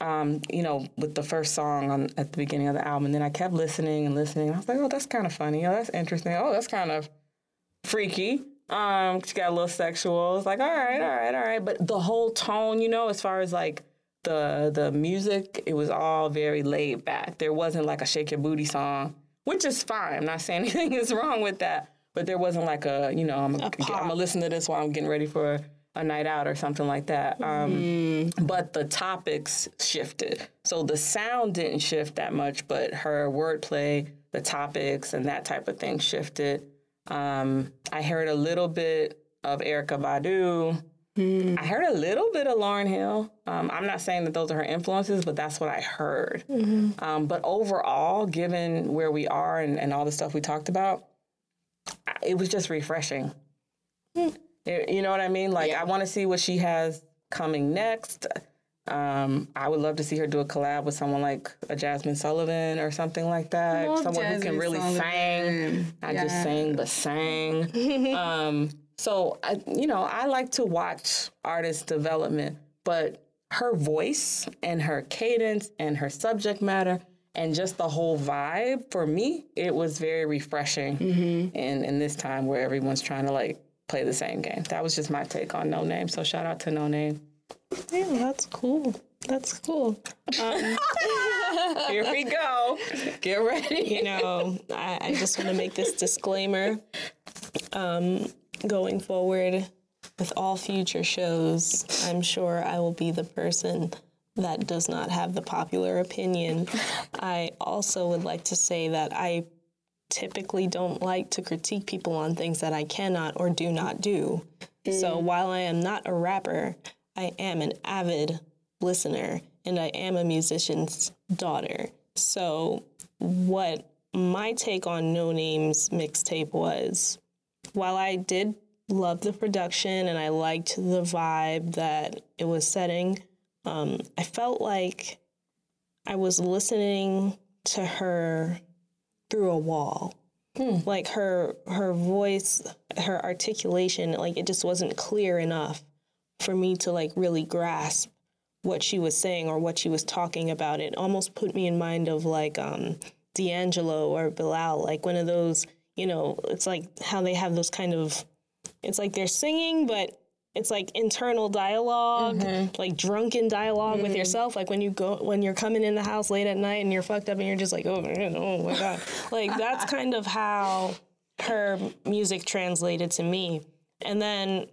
[SPEAKER 3] Um, you know, with the first song on at the beginning of the album, and then I kept listening and listening. I was like, "Oh, that's kind of funny. Oh, that's interesting. Oh, that's kind of freaky." Um, she got a little sexual. It's like, all right, all right, all right. But the whole tone, you know, as far as like the the music, it was all very laid back. There wasn't like a shake your booty song, which is fine. I'm not saying [laughs] anything is wrong with that. But there wasn't like a, you know, I'm, I'm gonna listen to this while I'm getting ready for a night out or something like that. Um, But the topics shifted. So the sound didn't shift that much, but her wordplay, the topics, and that type of thing shifted. Um, I heard a little bit of Erykah Badu. I heard a little bit of Lauryn Hill. Um, I'm not saying that those are her influences, but that's what I heard. Um, but overall, given where we are and, and all the stuff we talked about, it was just refreshing. It- you know what I mean? Like, I want to see what she has coming next. Um, I would love to see her do a collab with someone like a Jazmine Sullivan or something like that.
[SPEAKER 2] Love
[SPEAKER 3] someone who can
[SPEAKER 2] Jazmine
[SPEAKER 3] really sing.
[SPEAKER 2] Sullivan.
[SPEAKER 3] Not just sing, but sang. [laughs] um, so I, you know, I like to watch artist development, but her voice and her cadence and her subject matter and just the whole vibe for me, it was very refreshing. In in this time where everyone's trying to like play the same game. That was just my take on Noname. So shout out to Noname.
[SPEAKER 4] Yeah, that's cool. That's cool. [laughs]
[SPEAKER 3] Here we go. Get ready.
[SPEAKER 4] you know, I, I just want to make this disclaimer. Um, going forward with all future shows, I'm sure I will be the person that does not have the popular opinion. I also would like to say that I typically don't like to critique people on things that I cannot or do not do. So while I am not a rapper, I am an avid listener and I am a musician's daughter. So what my take on Noname's mixtape was while I did love the production and I liked the vibe that it was setting, um, I felt like I was listening to her through a wall. Like her her voice, her articulation, like it just wasn't clear enough for me to like really grasp what she was saying or what she was talking about. It almost put me in mind of like um, D'Angelo or Bilal, like one of those, you know, it's like how they have those kind of, it's like they're singing, but it's like internal dialog mm-hmm. like drunken dialog with mm-hmm. yourself. Like when you go, when you're coming in the house late at night and you're fucked up and you're just like, oh, man, oh my God. [laughs] like that's kind of how her music translated to me. And then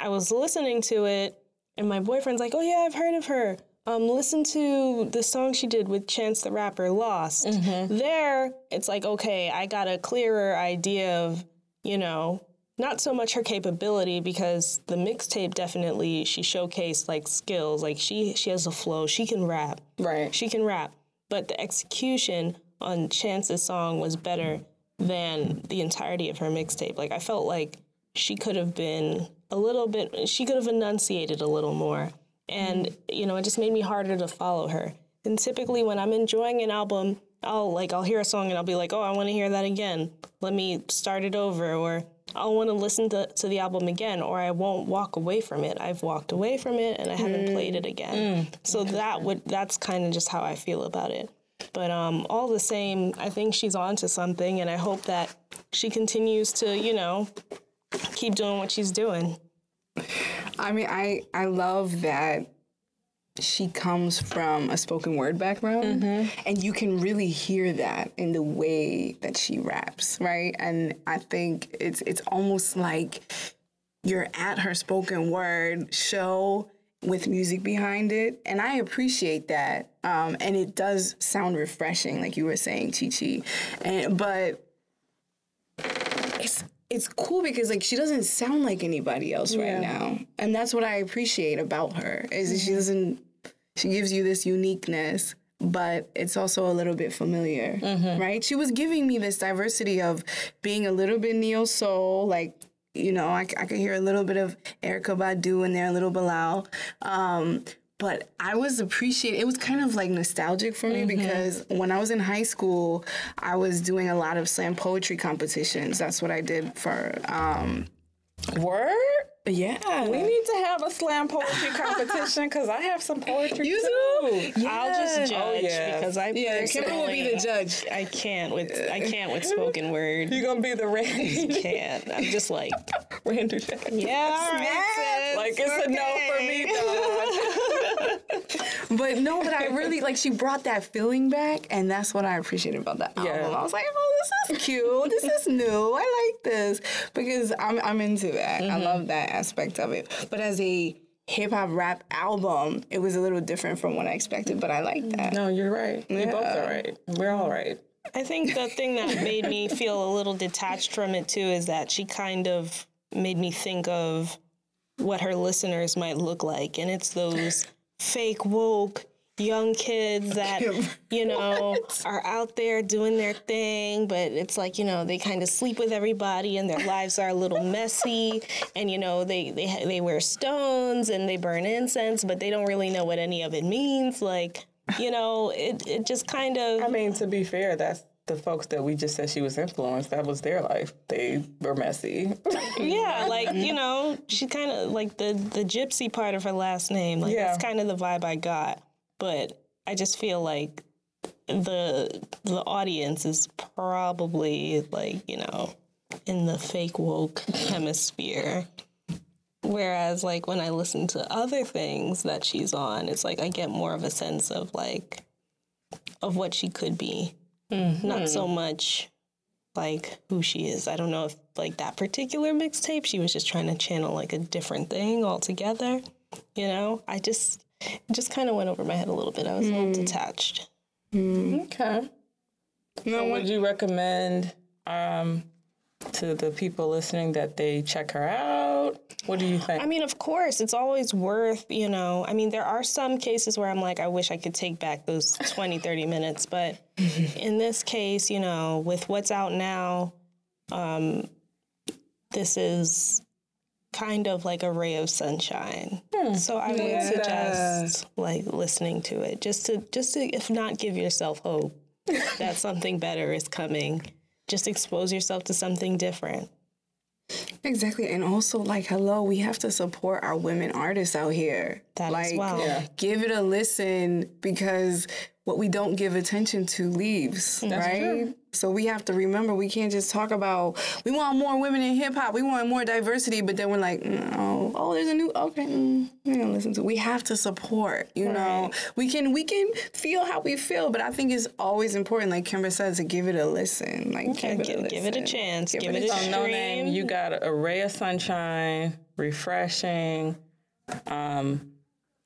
[SPEAKER 4] I was listening to it, and my boyfriend's like, "Oh yeah, I've heard of her. Um, listen to the song she did with Chance the Rapper, Lost." Mm-hmm. There, it's like, okay, I got a clearer idea of, you know, not so much her capability because the mixtape definitely she showcased like skills, like she she has a flow, she can rap,
[SPEAKER 3] Right.
[SPEAKER 4] she can rap, but the execution on Chance's song was better than the entirety of her mixtape. Like I felt like she could have been a little bit she could have enunciated a little more. And you know, it just made me harder to follow her. And typically when I'm enjoying an album, I'll like I'll hear a song and I'll be like, "Oh, I want to hear that again. Let me start it over." Or I'll want to listen to, to the album again, or I won't walk away from it. I've walked away from it and I haven't played it again. So that would that's kind of just how I feel about it. But um, all the same, I think she's on to something, and I hope that she continues to, you know, keep doing what she's doing.
[SPEAKER 2] I mean, I I love that she comes from a spoken word background, and you can really hear that in the way that she raps, right? And I think it's it's almost like you're at her spoken word show with music behind it, and I appreciate that. Um, and it does sound refreshing, like you were saying, Chi Chi. But it's it's cool because like she doesn't sound like anybody else right now, and that's what I appreciate about her is that she doesn't. She gives you this uniqueness, but it's also a little bit familiar, right? She was giving me this diversity of being a little bit neo soul, like you know, I, I could hear a little bit of Erykah Badu in there, a little Bilal. Um, but I was appreciating. It was kind of like nostalgic for me because when I was in high school, I was doing a lot of slam poetry competitions. That's what I did for. Um,
[SPEAKER 3] Word?
[SPEAKER 2] Yeah,
[SPEAKER 3] We need to have a slam poetry competition because I have some poetry
[SPEAKER 2] You
[SPEAKER 3] too.
[SPEAKER 2] do?
[SPEAKER 4] I'll just judge
[SPEAKER 3] Oh, yeah.
[SPEAKER 4] because I
[SPEAKER 2] Yeah, Kimber will be the judge.
[SPEAKER 4] I can't with I can't with spoken [laughs] word.
[SPEAKER 3] You're gonna be the Randy,
[SPEAKER 4] Can't. I'm just like, [laughs]
[SPEAKER 3] Randy
[SPEAKER 4] yeah, right.
[SPEAKER 3] Like it's a no for me. [laughs]
[SPEAKER 2] But no, but I really like she brought that feeling back, and that's what I appreciated about that album.
[SPEAKER 3] Yeah.
[SPEAKER 2] I was like, oh, this is cute. This is new. I like this because I'm I'm into that. I mm-hmm. love that aspect of it. But as a hip hop rap album, it was a little different from what I expected. But I like that.
[SPEAKER 3] No, you're right. We both are right. We're all right.
[SPEAKER 4] I think the thing that made me feel a little detached from it too is that she kind of made me think of what her listeners might look like. And it's those fake woke young kids [laughs] that, you know, are out there doing their thing, but it's like, you know, they kind of sleep with everybody and their lives are a little messy. And, you know, they, they, they wear stones and they burn incense, but they don't really know what any of it means. Like, you know, it, it just kind of.
[SPEAKER 3] I mean, to be fair, that's the folks that we just said she was influenced. That was their life. They were messy. [laughs]
[SPEAKER 4] Yeah, like you know, she kind of like the the gypsy part of her last name. Like
[SPEAKER 3] Yeah.
[SPEAKER 4] that's kind of the vibe I got. But I just feel like the the audience is probably like you know in the fake woke hemisphere. Whereas like when I listen to other things that she's on, it's like I get more of a sense of like of what she could be. Mm-hmm. Not so much like who she is. I don't know if like that particular mixtape she was just trying to channel like a different thing altogether. You know, I just it just kind of went over my head a little bit. I was a little detached.
[SPEAKER 3] okay. So would you recommend um, to the people listening that they check her out? What do you think?
[SPEAKER 4] I mean, of course, it's always worth, you know. I mean, there are some cases where I'm like, I wish I could take back those 20, 30 minutes. But [laughs] in this case, you know, with what's out now, um, this is kind of like a ray of sunshine. Hmm. So I would suggest like listening to it just to just to if not give yourself hope [laughs] that something better is coming. Just expose yourself to something different.
[SPEAKER 2] Exactly. And also, like, hello, we have to support our women artists out here.
[SPEAKER 4] That as
[SPEAKER 2] like,
[SPEAKER 4] well. Yeah.
[SPEAKER 2] give it a listen because what we don't give attention to leaves, right? So we have to remember we can't just talk about we want more women in hip hop, we want more diversity, but then we're like, no, oh, there's a new okay, mm, we gonna listen to. We have to support, you know. We can we can feel how we feel, but I think it's always important, like Kimber says, to give it a listen. Like give, it, a
[SPEAKER 4] give, give it a chance. Give,
[SPEAKER 2] it
[SPEAKER 4] it,
[SPEAKER 2] a
[SPEAKER 4] a
[SPEAKER 3] So
[SPEAKER 4] stream.
[SPEAKER 3] Noname, you got a ray of sunshine, refreshing. Um, and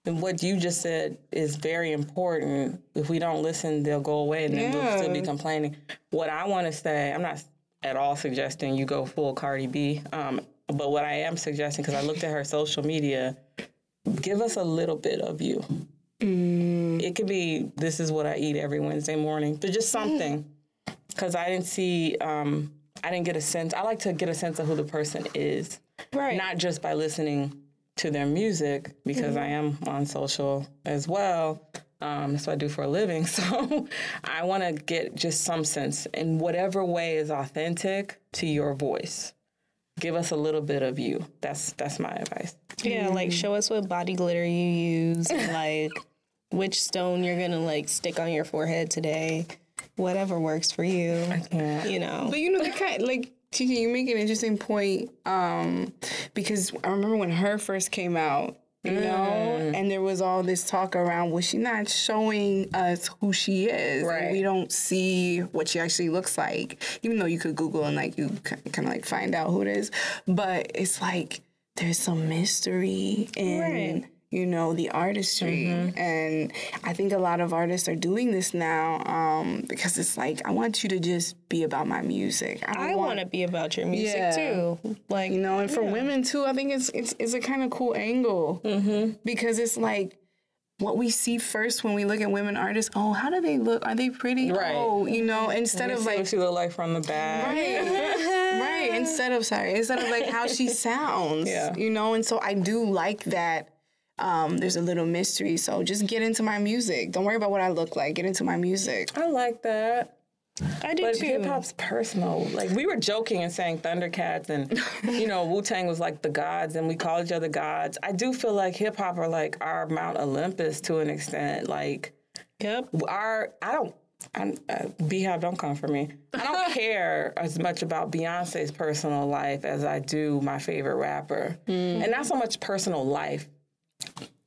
[SPEAKER 3] what you just said is very important. If we don't listen, they'll go away and then we'll still be complaining. What I want to say, I'm not at all suggesting you go full Cardi B, um, but what I am suggesting, because I looked at her social media, give us a little bit of you. It could be this is what I eat every Wednesday morning, but just something. Because I didn't see, um, I didn't get a sense. I like to get a sense of who the person is,
[SPEAKER 4] Right.
[SPEAKER 3] not just by listening to their music, because I am on social as well. Um, that's what I do for a living. [laughs] So I want to get just some sense in whatever way is authentic to your voice. give us a little bit of you. That's that's my advice.
[SPEAKER 4] Yeah, like show us what body glitter you use, [laughs] like which stone you're gonna like stick on your forehead today. Whatever works for you.
[SPEAKER 3] can't.
[SPEAKER 4] You know.
[SPEAKER 2] But you know, the kind like Kiki, you make an interesting point um, because I remember when H.E.R. first came out, you know, and there was all this talk around, was she not showing us who she is?
[SPEAKER 3] Right.
[SPEAKER 2] we don't see what she actually looks like, even though you could Google and like you kind of like find out who it is. But it's like there's some mystery in.
[SPEAKER 4] Right.
[SPEAKER 2] You know the artistry, mm-hmm. and I think a lot of artists are doing this now um, because it's like I want you to just be about my music. I,
[SPEAKER 4] I want to be about your music
[SPEAKER 2] Yeah.
[SPEAKER 4] too. Like
[SPEAKER 2] you know, and for women too, I think it's it's it's a kind of cool angle mm-hmm. because it's like what we see first when we look at women artists. Oh, how do they look? Are they pretty?
[SPEAKER 3] Right.
[SPEAKER 2] Oh, you know, mm-hmm. instead of like
[SPEAKER 3] what she look like from the back.
[SPEAKER 2] right, [laughs] right. Instead of sorry, instead of like how she [laughs] sounds.
[SPEAKER 3] Yeah.
[SPEAKER 2] You know, and so I do like that. Um, there's a little mystery. So just get into my music. Don't worry about what I look like. Get into my music.
[SPEAKER 3] I like that.
[SPEAKER 4] I do
[SPEAKER 3] But
[SPEAKER 4] too.
[SPEAKER 3] hip hop's personal. Like we were joking and saying Thundercats and [laughs] you know Wu Tang was like the gods and we call each other gods. I do feel like hip hop are like our Mount Olympus to an extent. Like
[SPEAKER 4] Yep.
[SPEAKER 3] our I don't. I'm, uh, BeyHive, don't come for me. I don't [laughs] care as much about Beyonce's personal life as I do my favorite rapper, and not so much personal life,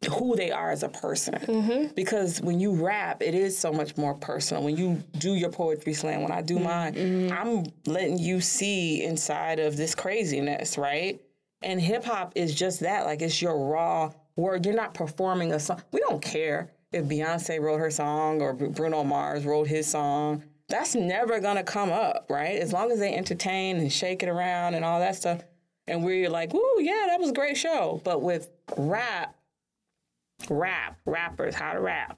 [SPEAKER 3] who they are as a person. Mm-hmm. Because when you rap, it is so much more personal. When you do your poetry slam, when I do mine, mm-hmm. I'm letting you see inside of this craziness, right? And hip hop is just that. Like it's your raw word. You're not performing a song. We don't care if Beyonce wrote her song or Bruno Mars wrote his song. That's never gonna come up, right? As long as they entertain and shake it around and all that stuff. And we're like, woo, yeah, that was a great show. But with rap, rap, rappers, how to rap,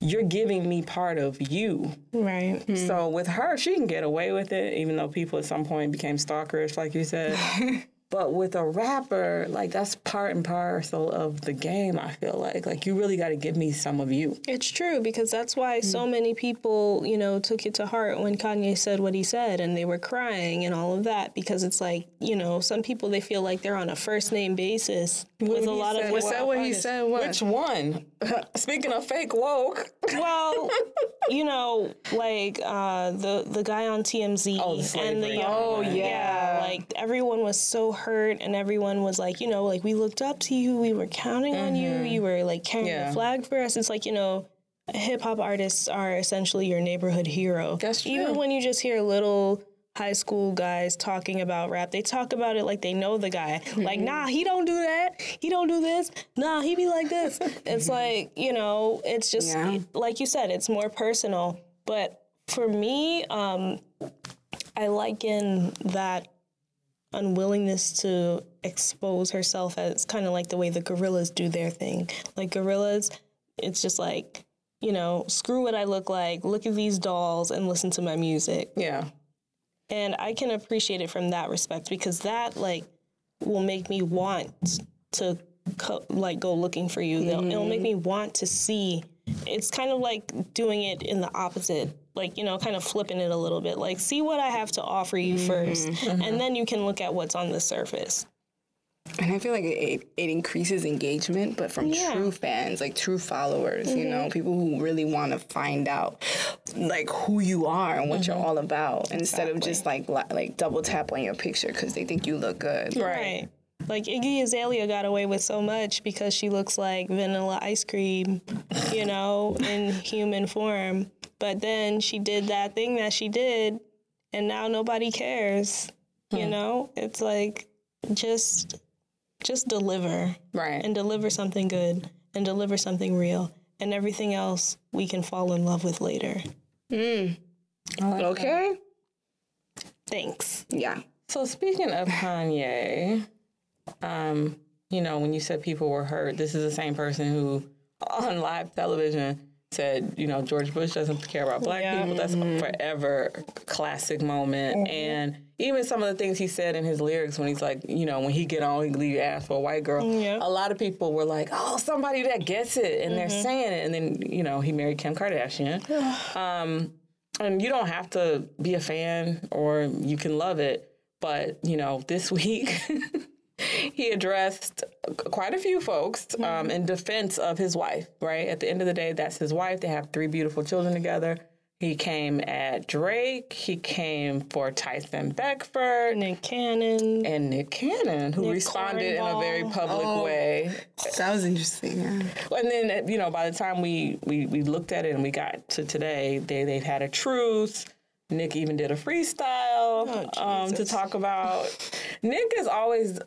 [SPEAKER 3] you're giving me part of you.
[SPEAKER 4] Right. Hmm.
[SPEAKER 3] So with her, she can get away with it, even though people at some point became stalkerish, like you said. [laughs] but with a rapper, like that's part and parcel of the game. I feel like, like you really got to give me some of you.
[SPEAKER 4] It's true because that's why so many people, you know, took it to heart when Kanye said what he said and they were crying and all of that because it's like, you know, some people they feel like they're on a first name basis with a lot of
[SPEAKER 3] said
[SPEAKER 2] Was
[SPEAKER 3] Well,
[SPEAKER 2] that what he said? What?
[SPEAKER 3] Which one? [laughs] Speaking of fake woke,
[SPEAKER 4] Well, [laughs] you know, like uh, the the guy on TMZ
[SPEAKER 3] Oh, the
[SPEAKER 4] and the
[SPEAKER 3] slavery.
[SPEAKER 4] young,
[SPEAKER 2] Oh, yeah.
[SPEAKER 4] like everyone was so hurt, and everyone was like, you know, like we looked up to you, we were counting on you, you were like carrying
[SPEAKER 3] Mm-hmm. Yeah.
[SPEAKER 4] the flag for us. It's like you know, hip hop artists are essentially your neighborhood hero.
[SPEAKER 3] That's true Even
[SPEAKER 4] when you just hear little high school guys talking about rap, they talk about it like they know the guy. Like, nah, he don't do that. He don't do this. Nah, he be like this. [laughs] It's like, you know, it's just
[SPEAKER 2] Yeah.
[SPEAKER 4] like you said, it's more personal. But for me, um, I liken that unwillingness to expose herself as kind of like the way the Gorillaz do their thing. Like Gorillaz, it's just like, you know, screw what I look like, look at these dolls and listen to my music.
[SPEAKER 3] yeah,
[SPEAKER 4] And I can appreciate it from that respect because that like will make me want to co- like go looking for you. It'll- It'll make mm-hmm. me want to see. It's kind of like doing it in the opposite, like you know, kind of flipping it a little bit. Like see what I have to offer you mm-hmm. 1st and mm-hmm. then you can look at what's on the surface.
[SPEAKER 2] And I feel like it, it increases engagement, but from
[SPEAKER 4] Yeah.
[SPEAKER 2] true fans, like true followers, you know, mm-hmm. people who really want to find out like who you are and what you're all about, instead of just like like double tap on your picture because they think you look good.
[SPEAKER 4] Right. Like Iggy Azalea got away with so much because she looks like vanilla ice cream, you know, in human form. But then she did that thing that she did, and now nobody cares. You know, it's like just just deliver
[SPEAKER 3] right.
[SPEAKER 4] and deliver something good and deliver something real, and everything else we can fall in love with later. Mm.
[SPEAKER 2] Okay.
[SPEAKER 4] Thanks.
[SPEAKER 2] Yeah.
[SPEAKER 3] So speaking of Kanye, um, you know, when you said people were hurt, this is the same person who [laughs] on live television said, you know, George Bush doesn't care about black
[SPEAKER 4] Yeah.
[SPEAKER 3] people. That's a forever classic moment. And even some of the things he said in his lyrics when he's like, you know, when he get on, he leave ass for a white girl.
[SPEAKER 4] Yeah.
[SPEAKER 3] A lot of people were like, oh, somebody that gets it. And they're saying it. And then, you know, he married Kim Kardashian. [sighs] um, and you don't have to be a fan or you can love it. But, you know, this [laughs] week he addressed quite a few folks um, in defense of his wife, right? At the end of the day, that's his wife. They have three beautiful children together. He came at Drake. He came for Tyson Beckford
[SPEAKER 4] Nick Cannon.
[SPEAKER 3] and Nick Cannon, who
[SPEAKER 4] Nick
[SPEAKER 3] responded in a very public
[SPEAKER 2] Oh.
[SPEAKER 3] way.
[SPEAKER 2] That was interesting. Yeah.
[SPEAKER 3] And then, you know, by the time we, we, we looked at it and we got to today, they, they've had a truce. Nick even did a freestyle um, to talk about. Nick is always
[SPEAKER 4] A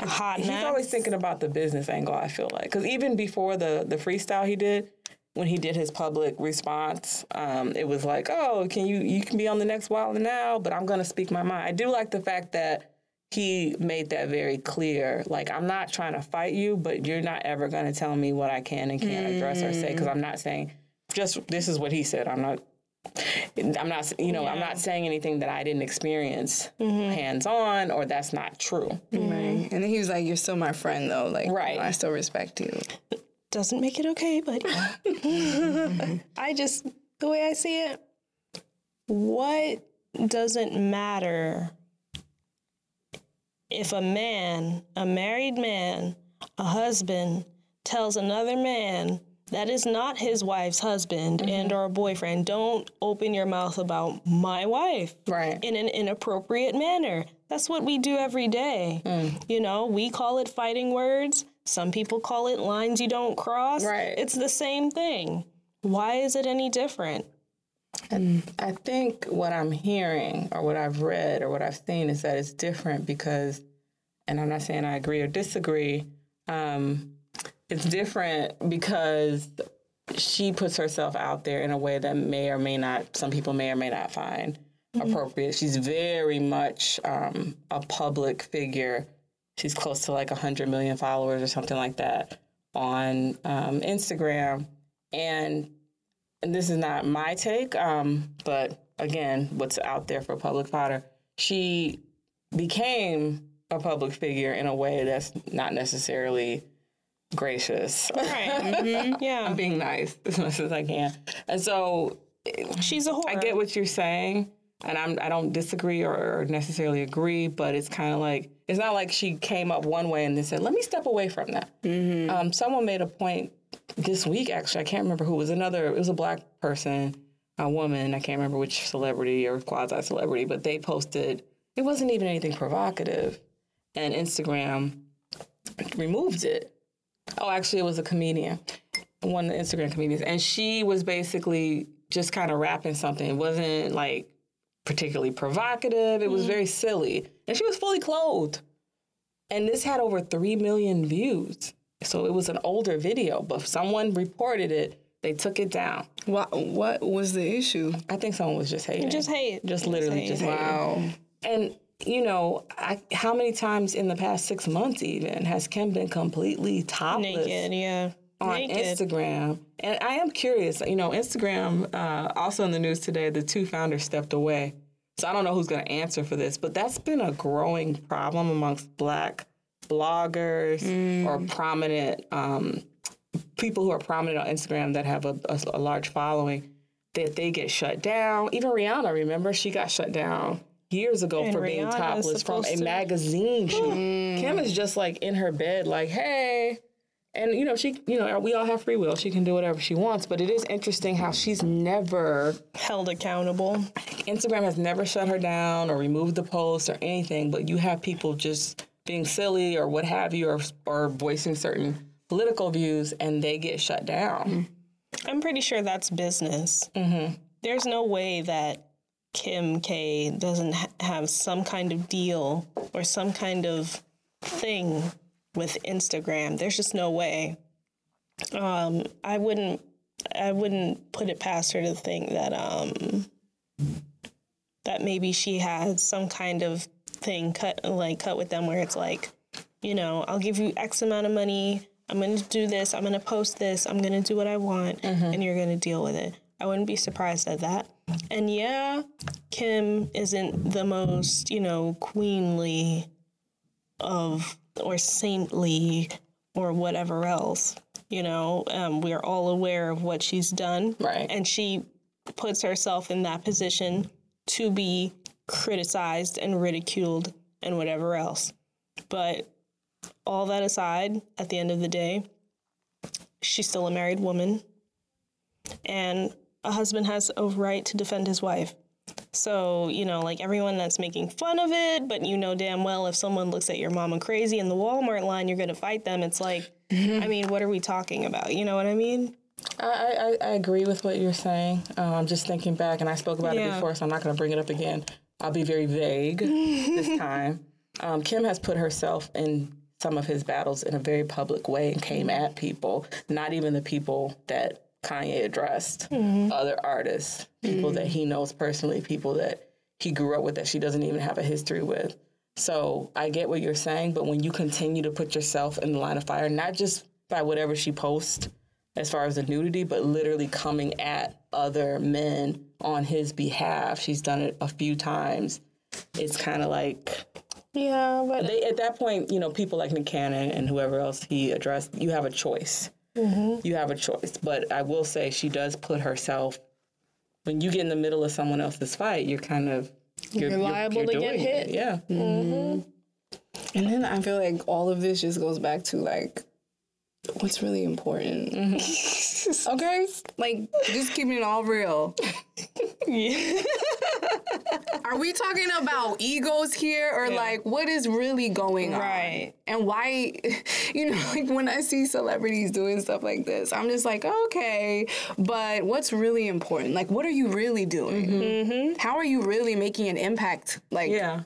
[SPEAKER 4] hot
[SPEAKER 3] he's
[SPEAKER 4] mess.
[SPEAKER 3] always thinking about the business angle. I feel like because even before the the freestyle he did, when he did his public response, um, it was like, oh, can you you can be on the next Wild and Now, but I'm gonna speak my mind. I do like the fact that he made that very clear. Like I'm not trying to fight you, but you're not ever gonna tell me what I can and can't address or say because I'm not saying. Just this is what he said. I'm not. I'm not, you know, I'm not saying anything that I didn't experience mm-hmm. hands on or that's not true.
[SPEAKER 2] Right. Mm-hmm. And then he was like, "You're still my friend, though. Like,
[SPEAKER 3] Right.
[SPEAKER 2] I still respect you."
[SPEAKER 4] Doesn't make it okay, but. [laughs] Mm-hmm. I just, the way I see it, what doesn't matter if a man, a married man, a husband, tells another man that is not his wife's husband and or boyfriend, don't open your mouth about my wife
[SPEAKER 3] Right.
[SPEAKER 4] in an inappropriate manner. That's what we do every day. You know, we call it fighting words. Some people call it lines you don't cross.
[SPEAKER 3] Right.
[SPEAKER 4] It's the same thing. Why is it any different?
[SPEAKER 3] And I think what I'm hearing or what I've read or what I've seen is that it's different because, and I'm not saying I agree or disagree, um, it's different because she puts herself out there in a way that may or may not, some people may or may not find appropriate. She's very much um, a public figure. She's close to like 100 million followers or something like that on um, Instagram. And and this is not my take, um, but again, what's out there for public fodder, she became a public figure in a way that's not necessarily gracious.
[SPEAKER 4] Right. [laughs] Yeah.
[SPEAKER 3] I'm being nice as much as I can. And so
[SPEAKER 4] She's a whore.
[SPEAKER 3] I get what you're saying, and I'm I don't disagree or, or necessarily agree, but it's kind of like it's not like she came up one way and then said, "Let me step away from that." Um, someone made a point this week. Actually, I can't remember who it was. Another it was a black person, a woman. I can't remember which celebrity or quasi celebrity, but they posted. It wasn't even anything provocative, and Instagram removed it. Oh, actually, it was a comedian, one of the Instagram comedians, and she was basically just kind of rapping something. It wasn't like particularly provocative. It was mm-hmm. very silly, and she was fully clothed. And this had over three million views, so it was an older video. But someone reported it. They took it down.
[SPEAKER 2] What What was the issue?
[SPEAKER 3] I think someone was just hating.
[SPEAKER 4] Just hate.
[SPEAKER 3] Just literally
[SPEAKER 4] hate.
[SPEAKER 3] just hating.
[SPEAKER 2] Wow.
[SPEAKER 3] And you know, I, how many times in the past six months even has Kim been completely topless
[SPEAKER 4] Naked, yeah.
[SPEAKER 3] on
[SPEAKER 4] Naked.
[SPEAKER 3] Instagram? And I am curious. You know, Instagram uh, also in the news today. The two founders stepped away, so I don't know who's going to answer for this. But that's been a growing problem amongst Black bloggers or prominent um, people who are prominent on Instagram that have a, a, a large following. That they get shut down. Even Rihanna, remember, she got shut down years ago
[SPEAKER 4] And
[SPEAKER 3] for being topless from a
[SPEAKER 4] to-
[SPEAKER 3] magazine shoot. Kim is just like in her bed, like, hey. And you know, she you know, we all have free will. She can do whatever she wants. But it is interesting how she's never
[SPEAKER 4] Held accountable.
[SPEAKER 3] Instagram has never shut her down or removed the post or anything, but you have people just being silly or what have you or or voicing certain political views and they get shut down.
[SPEAKER 4] I'm pretty sure that's business. Mm-hmm. There's no way that Kim K doesn't ha- have some kind of deal or some kind of thing with Instagram. There's just no way. Um, I wouldn't. I wouldn't put it past her to think that um, that maybe she has some kind of thing cut like cut with them where it's like, you know, I'll give you X amount of money. I'm going to do this. I'm going to post this. I'm going to do what I want, and you're going to deal with it. I wouldn't be surprised at that. And yeah, Kim isn't the most, you know, queenly of or saintly or whatever else. You know, um, we're all aware of what she's done,
[SPEAKER 3] Right.
[SPEAKER 4] And she puts herself in that position to be criticized and ridiculed and whatever else. But all that aside, at the end of the day, she's still a married woman. And a husband has a right to defend his wife. So, you know, like everyone that's making fun of it, but you know damn well if someone looks at your mama crazy in the Walmart line, you're going to fight them. It's like, I mean, what are we talking about? You know what I mean?
[SPEAKER 3] I, I, I agree with what you're saying. Um, I'm just thinking back, and I spoke about it before, so I'm not going to bring it up again. I'll be very vague this [laughs] time. Um, Kim has put herself in some of his battles in a very public way and came at people, not even the people that Kanye addressed, mm-hmm. other artists, people that he knows personally, people that he grew up with that she doesn't even have a history with. So I get what you're saying, but when you continue to put yourself in the line of fire, not just by whatever she posts as far as the nudity, but literally coming at other men on his behalf, she's done it a few times. It's kind of like
[SPEAKER 4] Yeah, but
[SPEAKER 3] they at that point, you know, people like Nick Cannon and whoever else he addressed, you have a choice. Mm-hmm. You have a choice. But I will say she does put herself when you get in the middle of someone else's fight, you're kind of you're,
[SPEAKER 4] liable to get hit.
[SPEAKER 3] it. Yeah. Mm-hmm.
[SPEAKER 2] And then I feel like all of this just goes back to like what's really important. Mm-hmm. [laughs] okay? Like just keeping it all real. [laughs] Are we talking about egos here or like what is really going on?
[SPEAKER 4] Right.
[SPEAKER 2] And why [laughs] you know, like when I see celebrities doing stuff like this, I'm just like, okay, but what's really important? Like what are you really doing? Mm-hmm. Mm-hmm. How are you really making an impact? Like
[SPEAKER 3] Yeah.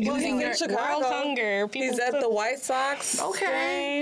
[SPEAKER 3] Well, he's in Chicago.
[SPEAKER 4] world hunger. People
[SPEAKER 3] He's at the White Sox
[SPEAKER 2] Okay.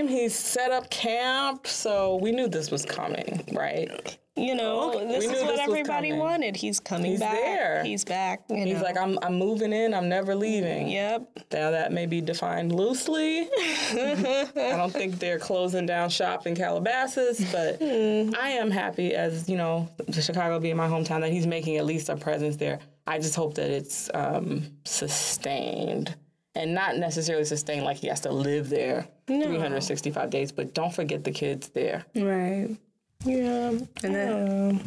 [SPEAKER 3] game. He's set up camp, so we knew this was coming, right?
[SPEAKER 4] You know, this is what
[SPEAKER 3] this
[SPEAKER 4] everybody wanted. He's coming
[SPEAKER 3] He's
[SPEAKER 4] back.
[SPEAKER 3] there.
[SPEAKER 4] He's back.
[SPEAKER 3] He's
[SPEAKER 4] know.
[SPEAKER 3] like, I'm, I'm moving in. I'm never leaving.
[SPEAKER 4] yep.
[SPEAKER 3] Now that may be defined loosely. [laughs] I don't think they're closing down shop in Calabasas, but I am happy as you know, Chicago being my hometown, that he's making at least a presence there. I just hope that it's um, sustained and not necessarily sustained like he has to live there 365 days. But don't forget the kids there.
[SPEAKER 2] Right.
[SPEAKER 4] Yeah.
[SPEAKER 2] And then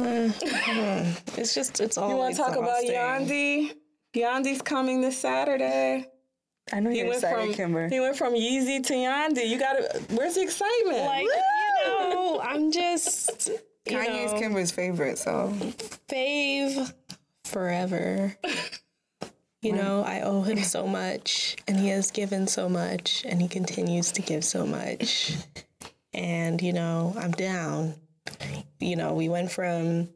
[SPEAKER 2] uh,
[SPEAKER 4] It's just, it's all
[SPEAKER 3] You want to talk about Yandhi? Yandhi's coming this Saturday.
[SPEAKER 2] I know
[SPEAKER 3] He
[SPEAKER 2] you're
[SPEAKER 3] went
[SPEAKER 2] excited,
[SPEAKER 3] from
[SPEAKER 2] Kimber.
[SPEAKER 3] he went from Yeezy to Yandhi. You got to. Where's the excitement?
[SPEAKER 4] Like, you know, I'm just, you
[SPEAKER 2] Kanye's
[SPEAKER 4] know,
[SPEAKER 2] Kimber's favorite, so
[SPEAKER 4] fave forever. [laughs] You know, I owe him so much, and he has given so much, and he continues to give so much. And, you know, I'm down. You know, we went from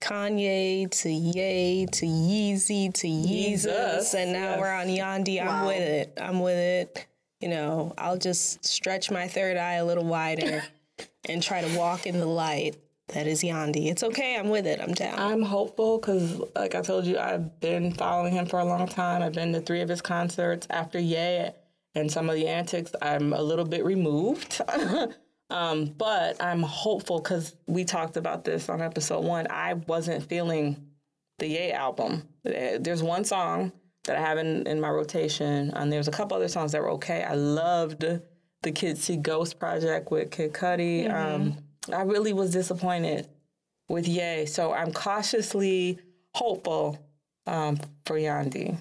[SPEAKER 4] Kanye to Ye to Yeezy to Yeezus, and now we're on Yandhi. I'm with it. I'm with it. You know, I'll just stretch my third eye a little wider [laughs] and try to walk in the light that is Yandhi. It's okay. I'm with it. I'm down.
[SPEAKER 3] I'm hopeful because, like I told you, I've been following him for a long time. I've been to three of his concerts. After Ye and some of the antics, I'm a little bit removed. [laughs] um, but I'm hopeful because we talked about this on episode one. I wasn't feeling the Ye album. Eh, There's one song that I have in, in my rotation, and there's a couple other songs that were okay. I loved the Kids See Ghost project with Kid Cudi. Um, I really was disappointed with Ye, so I'm cautiously hopeful um, for Yandhi.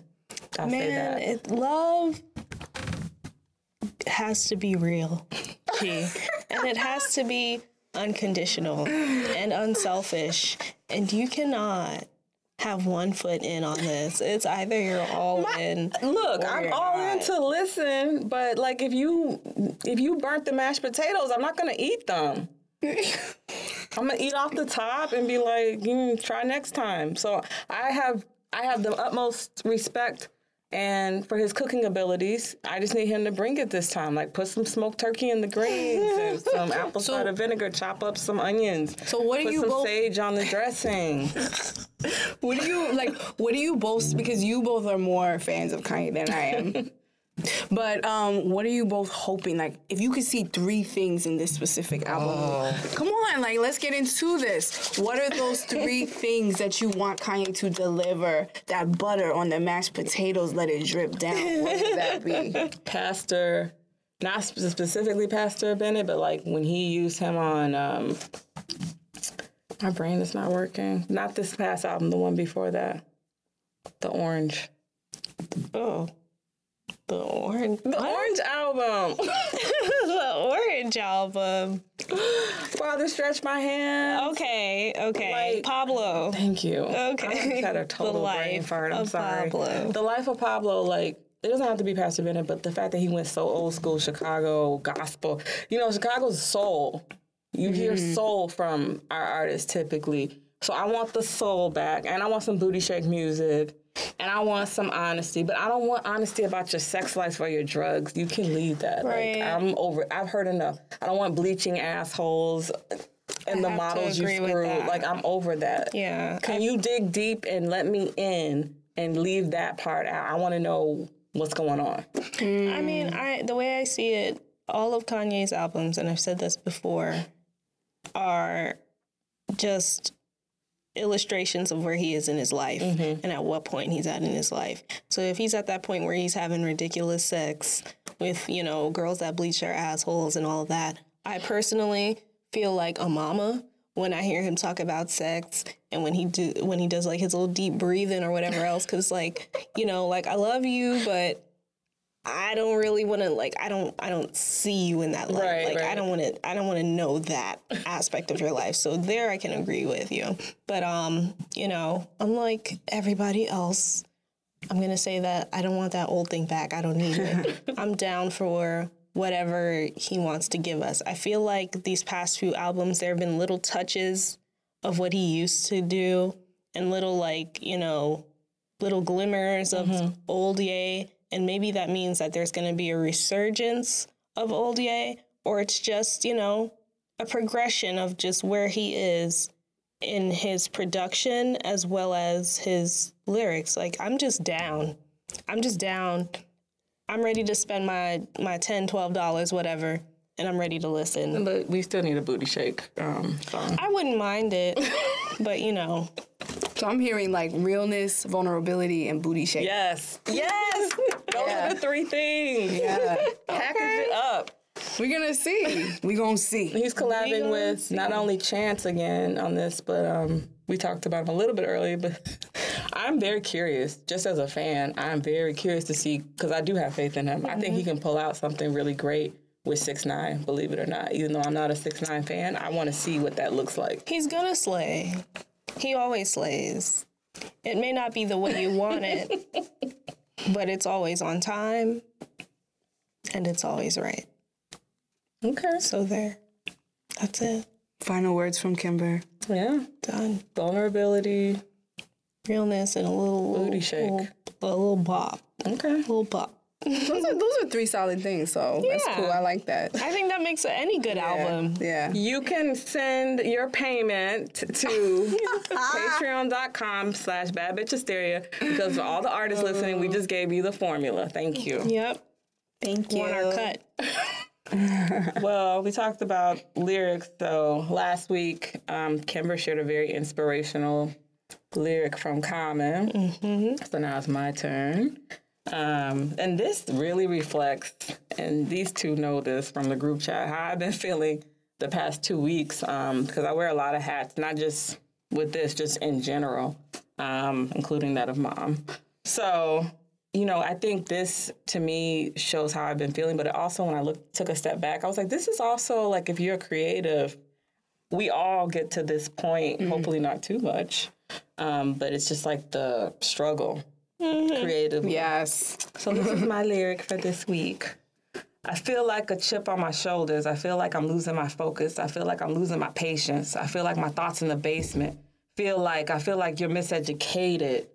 [SPEAKER 3] I'll say
[SPEAKER 4] Man,
[SPEAKER 3] that.
[SPEAKER 4] it, love has to be real, G. and it has to be unconditional and unselfish. And you cannot have one foot in on this. It's either you're all in.
[SPEAKER 3] Look, I'm all
[SPEAKER 4] not.
[SPEAKER 3] in to listen, but like if you if you burnt the mashed potatoes, I'm not gonna eat them. [laughs] I'm gonna eat off the top and be like, mm, try next time. So I have I have the utmost respect and for his cooking abilities. I just need him to bring it this time. Like put some smoked turkey in the greens and [laughs] some apple cider vinegar, chop up some onions.
[SPEAKER 2] So what do
[SPEAKER 3] put
[SPEAKER 2] you
[SPEAKER 3] some
[SPEAKER 2] both-
[SPEAKER 3] sage on the dressing. [laughs]
[SPEAKER 2] What do you like? What do you both? Because you both are more fans of Kanye than I am. [laughs] but um, what are you both hoping? Like, if you could see three things in this specific album, come on, like let's get into this. What are those three [laughs] things that you want Kanye to deliver? That butter on the mashed potatoes, let it drip down. What would that be? [laughs]
[SPEAKER 3] Pastor, not spe- specifically Pastor Bennett, but like when he used him on. Um, my brain is not working. Not this past album, the one before that. The orange.
[SPEAKER 4] Oh, the orange.
[SPEAKER 3] The orange album. [laughs]
[SPEAKER 4] the orange album.
[SPEAKER 3] Father stretch my hand.
[SPEAKER 4] Okay, okay.
[SPEAKER 3] Like-
[SPEAKER 4] Pablo.
[SPEAKER 3] Thank you.
[SPEAKER 4] Okay.
[SPEAKER 3] I had a [laughs]
[SPEAKER 4] The
[SPEAKER 3] total brain
[SPEAKER 4] life
[SPEAKER 3] fart. I'm
[SPEAKER 4] of
[SPEAKER 3] sorry.
[SPEAKER 4] Pablo.
[SPEAKER 3] The life of Pablo, like, it doesn't have to be Pastor Bennett, but the fact that he went so old school, Chicago gospel. You know, Chicago's soul. You hear
[SPEAKER 4] Mm-hmm.
[SPEAKER 3] soul from our artists typically. So I want the soul back, and I want some booty shake music, and I want some honesty. But I don't want honesty about your sex life or your drugs. You can leave that.
[SPEAKER 4] Right.
[SPEAKER 3] Like I'm over. I've heard enough. I don't want bleaching assholes and the
[SPEAKER 4] have to
[SPEAKER 3] models you screw. Like I'm over that.
[SPEAKER 4] Yeah.
[SPEAKER 3] Can you dig deep and let me in and leave that part out? I want to know what's going on.
[SPEAKER 4] I mean, I the way I see it, all of Kanye's albums, and I've said this before, are just illustrations of where he is in his life mm-hmm. and at what point he's at in his life. So if he's at that point where he's having ridiculous sex with, you know, girls that bleach their assholes and all of that, I personally feel like a mama when I hear him talk about sex and when he do when he does like his little deep breathing or whatever else cuz like, you know, like I love you but I don't really want to like I don't I don't see you in that light.
[SPEAKER 3] Right,
[SPEAKER 4] like I don't want to I don't want to know that aspect of your life. So there I can agree with you. But um, you know, unlike everybody else, I'm going to say that I don't want that old thing back. I don't need it. [laughs] I'm down for whatever he wants to give us. I feel like these past few albums there have been little touches of what he used to do and little like, you know, little glimmers of old Ye, and maybe that means that there's going to be a resurgence of old Ye, or it's just you know a progression of just where he is in his production as well as his lyrics. Like I'm just down. I'm just down. I'm ready to spend my my 10 12 dollars whatever and I'm ready to listen.
[SPEAKER 3] But we still need a booty shake um, song.
[SPEAKER 4] I wouldn't mind it, [laughs] but you know,
[SPEAKER 2] So I'm hearing like realness, vulnerability, and booty shake.
[SPEAKER 3] Yes. Yes. [laughs] Those
[SPEAKER 2] Yeah.
[SPEAKER 3] are the three things.
[SPEAKER 2] Yeah.
[SPEAKER 3] Package it up.
[SPEAKER 2] We're gonna see. We're gonna see.
[SPEAKER 3] He's collabing with not only Chance again on this, but um, we talked about him a little bit earlier. But [laughs] I'm very curious, just as a fan, I'm very curious to see because I do have faith in him. I think he can pull out something really great with Six Nine. Believe it or not, even though I'm not a Six Nine fan, I want to see what that looks like.
[SPEAKER 4] he's gonna slay. He always slays. It may not be the way you want it, [laughs] but it's always on time and it's always right.
[SPEAKER 3] Okay.
[SPEAKER 4] So there. That's it.
[SPEAKER 2] Final words from Kimber.
[SPEAKER 3] Yeah.
[SPEAKER 4] Done.
[SPEAKER 3] Vulnerability.
[SPEAKER 4] Realness and a little
[SPEAKER 3] Booty shake.
[SPEAKER 4] little- a little bop.
[SPEAKER 3] Okay.
[SPEAKER 4] A little bop.
[SPEAKER 2] Those are those are three solid things. So that's cool. I like that.
[SPEAKER 4] I think that makes any good album.
[SPEAKER 2] Yeah.
[SPEAKER 3] You can send your payment to [laughs] patreon.com slash bad bitch hysteria because for all the artists listening, we just gave you the formula. Thank you.
[SPEAKER 4] Yep.
[SPEAKER 2] Thank you.
[SPEAKER 4] Want our cut. [laughs]
[SPEAKER 3] Well, we talked about lyrics. So last week, um, Kimber shared a very inspirational lyric from Common. So now it's my turn. Um, and this really reflects, and these two know this from the group chat, how I've been feeling the past two weeks because I wear a lot of hats, not just with this, just in general, um, including that of mom. So, you know, I think this to me shows how I've been feeling, but it also when I look took a step back, I was like, this is also like if you're creative, we all get to this point, hopefully not too much. Um, but it's just like the struggle Mm-hmm. creatively.
[SPEAKER 2] Yes.
[SPEAKER 3] So this is my lyric for this week. I feel like a chip on my shoulders. I feel like I'm losing my focus. I feel like I'm losing my patience. I feel like my thoughts in the basement. Feel like I feel like you're miseducated.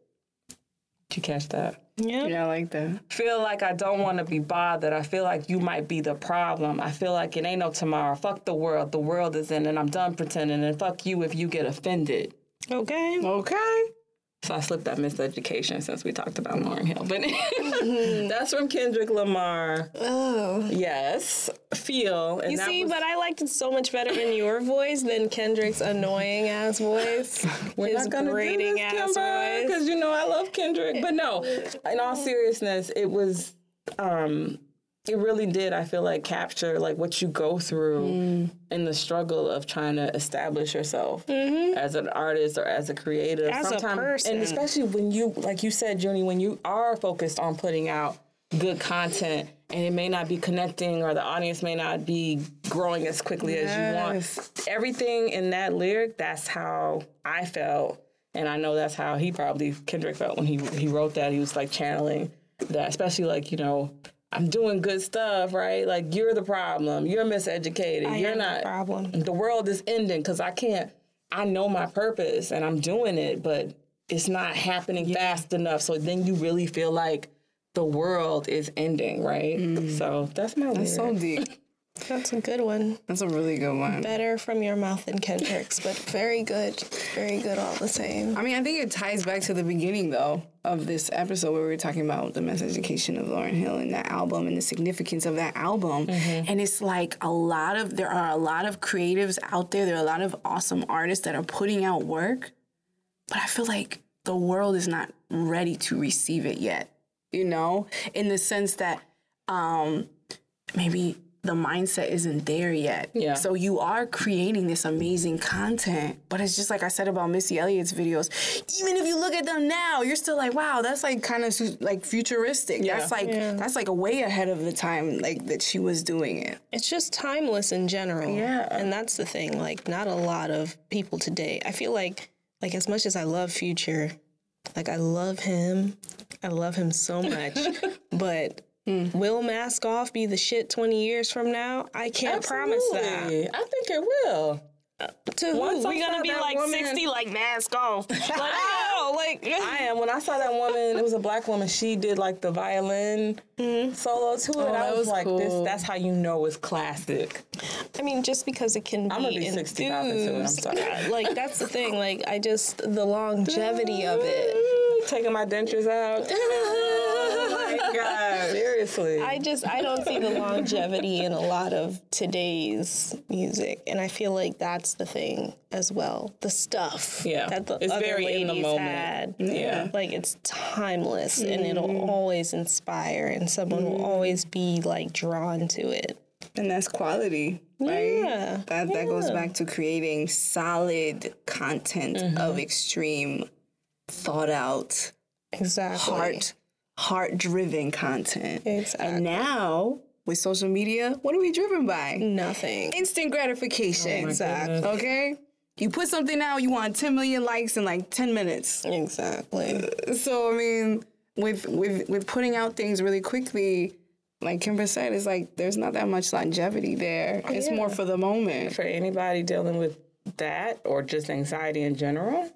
[SPEAKER 3] Did you catch that?
[SPEAKER 4] Yep.
[SPEAKER 2] Yeah, I like that.
[SPEAKER 3] Feel like I don't want to be bothered. I feel like you might be the problem. I feel like it ain't no tomorrow. Fuck the world. The world is in and I'm done pretending. And fuck you if you get offended.
[SPEAKER 4] Okay.
[SPEAKER 2] Okay.
[SPEAKER 3] So I slipped that miseducation since we talked about Lauryn Hill. But [laughs] that's from Kendrick Lamar.
[SPEAKER 4] Oh.
[SPEAKER 3] Yes. Feel. And
[SPEAKER 4] You see,
[SPEAKER 3] was-
[SPEAKER 4] but I liked it so much better in your voice than Kendrick's annoying ass voice. [laughs]
[SPEAKER 3] We're
[SPEAKER 4] His
[SPEAKER 3] not gonna
[SPEAKER 4] grating
[SPEAKER 3] do this,
[SPEAKER 4] ass
[SPEAKER 3] because you know I love Kendrick. But no, in all seriousness, it was um, it really did. I feel like capture like what you go through mm. in the struggle of trying to establish yourself mm-hmm. as an artist or as a creative.
[SPEAKER 4] As a person.
[SPEAKER 3] and especially when you, like you said, Junie, when you are focused on putting out good content and it may not be connecting or the audience may not be growing as quickly as you want. Everything in that lyric, that's how I felt. And I know that's how he probably Kendrick felt when he he wrote that. He was like channeling that, especially like, you know, I'm doing good stuff, right? Like you're the problem. You're miseducated.
[SPEAKER 4] I
[SPEAKER 3] you're
[SPEAKER 4] am the
[SPEAKER 3] not
[SPEAKER 4] problem.
[SPEAKER 3] the world is ending because I can't. I know my purpose and I'm doing it, but it's not happening fast enough. So then you really feel like the world is ending, right? Mm. So that's my
[SPEAKER 2] That's so deep. [laughs]
[SPEAKER 4] That's a good one.
[SPEAKER 2] That's a really good one.
[SPEAKER 4] Better from your mouth than Kendrick's, but very good. Very good all the same.
[SPEAKER 2] I mean, I think it ties back to the beginning, though, of this episode where we were talking about the miseducation of Lauryn Hill and that album and the significance of that album. And it's like a lot of, there are a lot of creatives out there, there are a lot of awesome artists that are putting out work, but I feel like the world is not ready to receive it yet, you know, in the sense that um, maybe the mindset isn't there yet.
[SPEAKER 3] Yeah.
[SPEAKER 2] So you are creating this amazing content, but it's just like I said about Missy Elliott's videos. Even if you look at them now, you're still like, wow, that's like kind of like futuristic. Yeah. That's like that's like a way ahead of the time like that she was doing it.
[SPEAKER 4] It's just timeless in general.
[SPEAKER 2] Yeah.
[SPEAKER 4] And that's the thing. Like, not a lot of people today. I feel like, like as much as I love Future, like I love him, I love him so much, [laughs] but. Hmm. Will Mask Off be the shit 20 years from now? I can't promise that.
[SPEAKER 3] I think it will.
[SPEAKER 4] Uh, to who?
[SPEAKER 3] Once
[SPEAKER 4] we gonna be like
[SPEAKER 3] woman-
[SPEAKER 4] 60, like Mask Off. [laughs] like, no, like,
[SPEAKER 3] I am. When I saw that woman, it was a black woman. She did like the violin hmm. solo to it. Oh,
[SPEAKER 2] I
[SPEAKER 3] was,
[SPEAKER 2] was
[SPEAKER 3] like, this. That's how you know it's classic.
[SPEAKER 4] I mean, just because it can be
[SPEAKER 3] I'm gonna be 65 into it, I'm sorry. [laughs]
[SPEAKER 4] like that's the thing. Like I just the longevity of it. [laughs]
[SPEAKER 3] Taking my dentures out. oh my god! Seriously.
[SPEAKER 4] I just I don't see the longevity in a lot of today's music, and I feel like that's the thing as well. The stuff
[SPEAKER 3] Yeah,
[SPEAKER 4] that the
[SPEAKER 3] it's
[SPEAKER 4] other
[SPEAKER 3] very in
[SPEAKER 4] ladies
[SPEAKER 3] the moment.
[SPEAKER 4] had,
[SPEAKER 3] Yeah.
[SPEAKER 4] like it's timeless, and
[SPEAKER 3] Mm.
[SPEAKER 4] it'll always inspire, and someone will always be like drawn to it.
[SPEAKER 2] And that's quality, right?
[SPEAKER 4] Yeah,
[SPEAKER 2] That that goes back to creating solid content of extreme thought out
[SPEAKER 4] Exactly.
[SPEAKER 2] heart heart driven content.
[SPEAKER 4] Exactly.
[SPEAKER 2] And now with social media, what are we driven by?
[SPEAKER 4] Nothing.
[SPEAKER 2] Instant gratification.
[SPEAKER 4] Exactly.
[SPEAKER 2] Oh uh, okay? You put something out, you want 10 million likes in like 10 minutes.
[SPEAKER 4] Exactly.
[SPEAKER 2] Uh, so I mean, with with with putting out things really quickly, like Kimber said, it's like there's not that much longevity there. Oh, it's more for the moment.
[SPEAKER 3] for anybody dealing with that or just anxiety in general,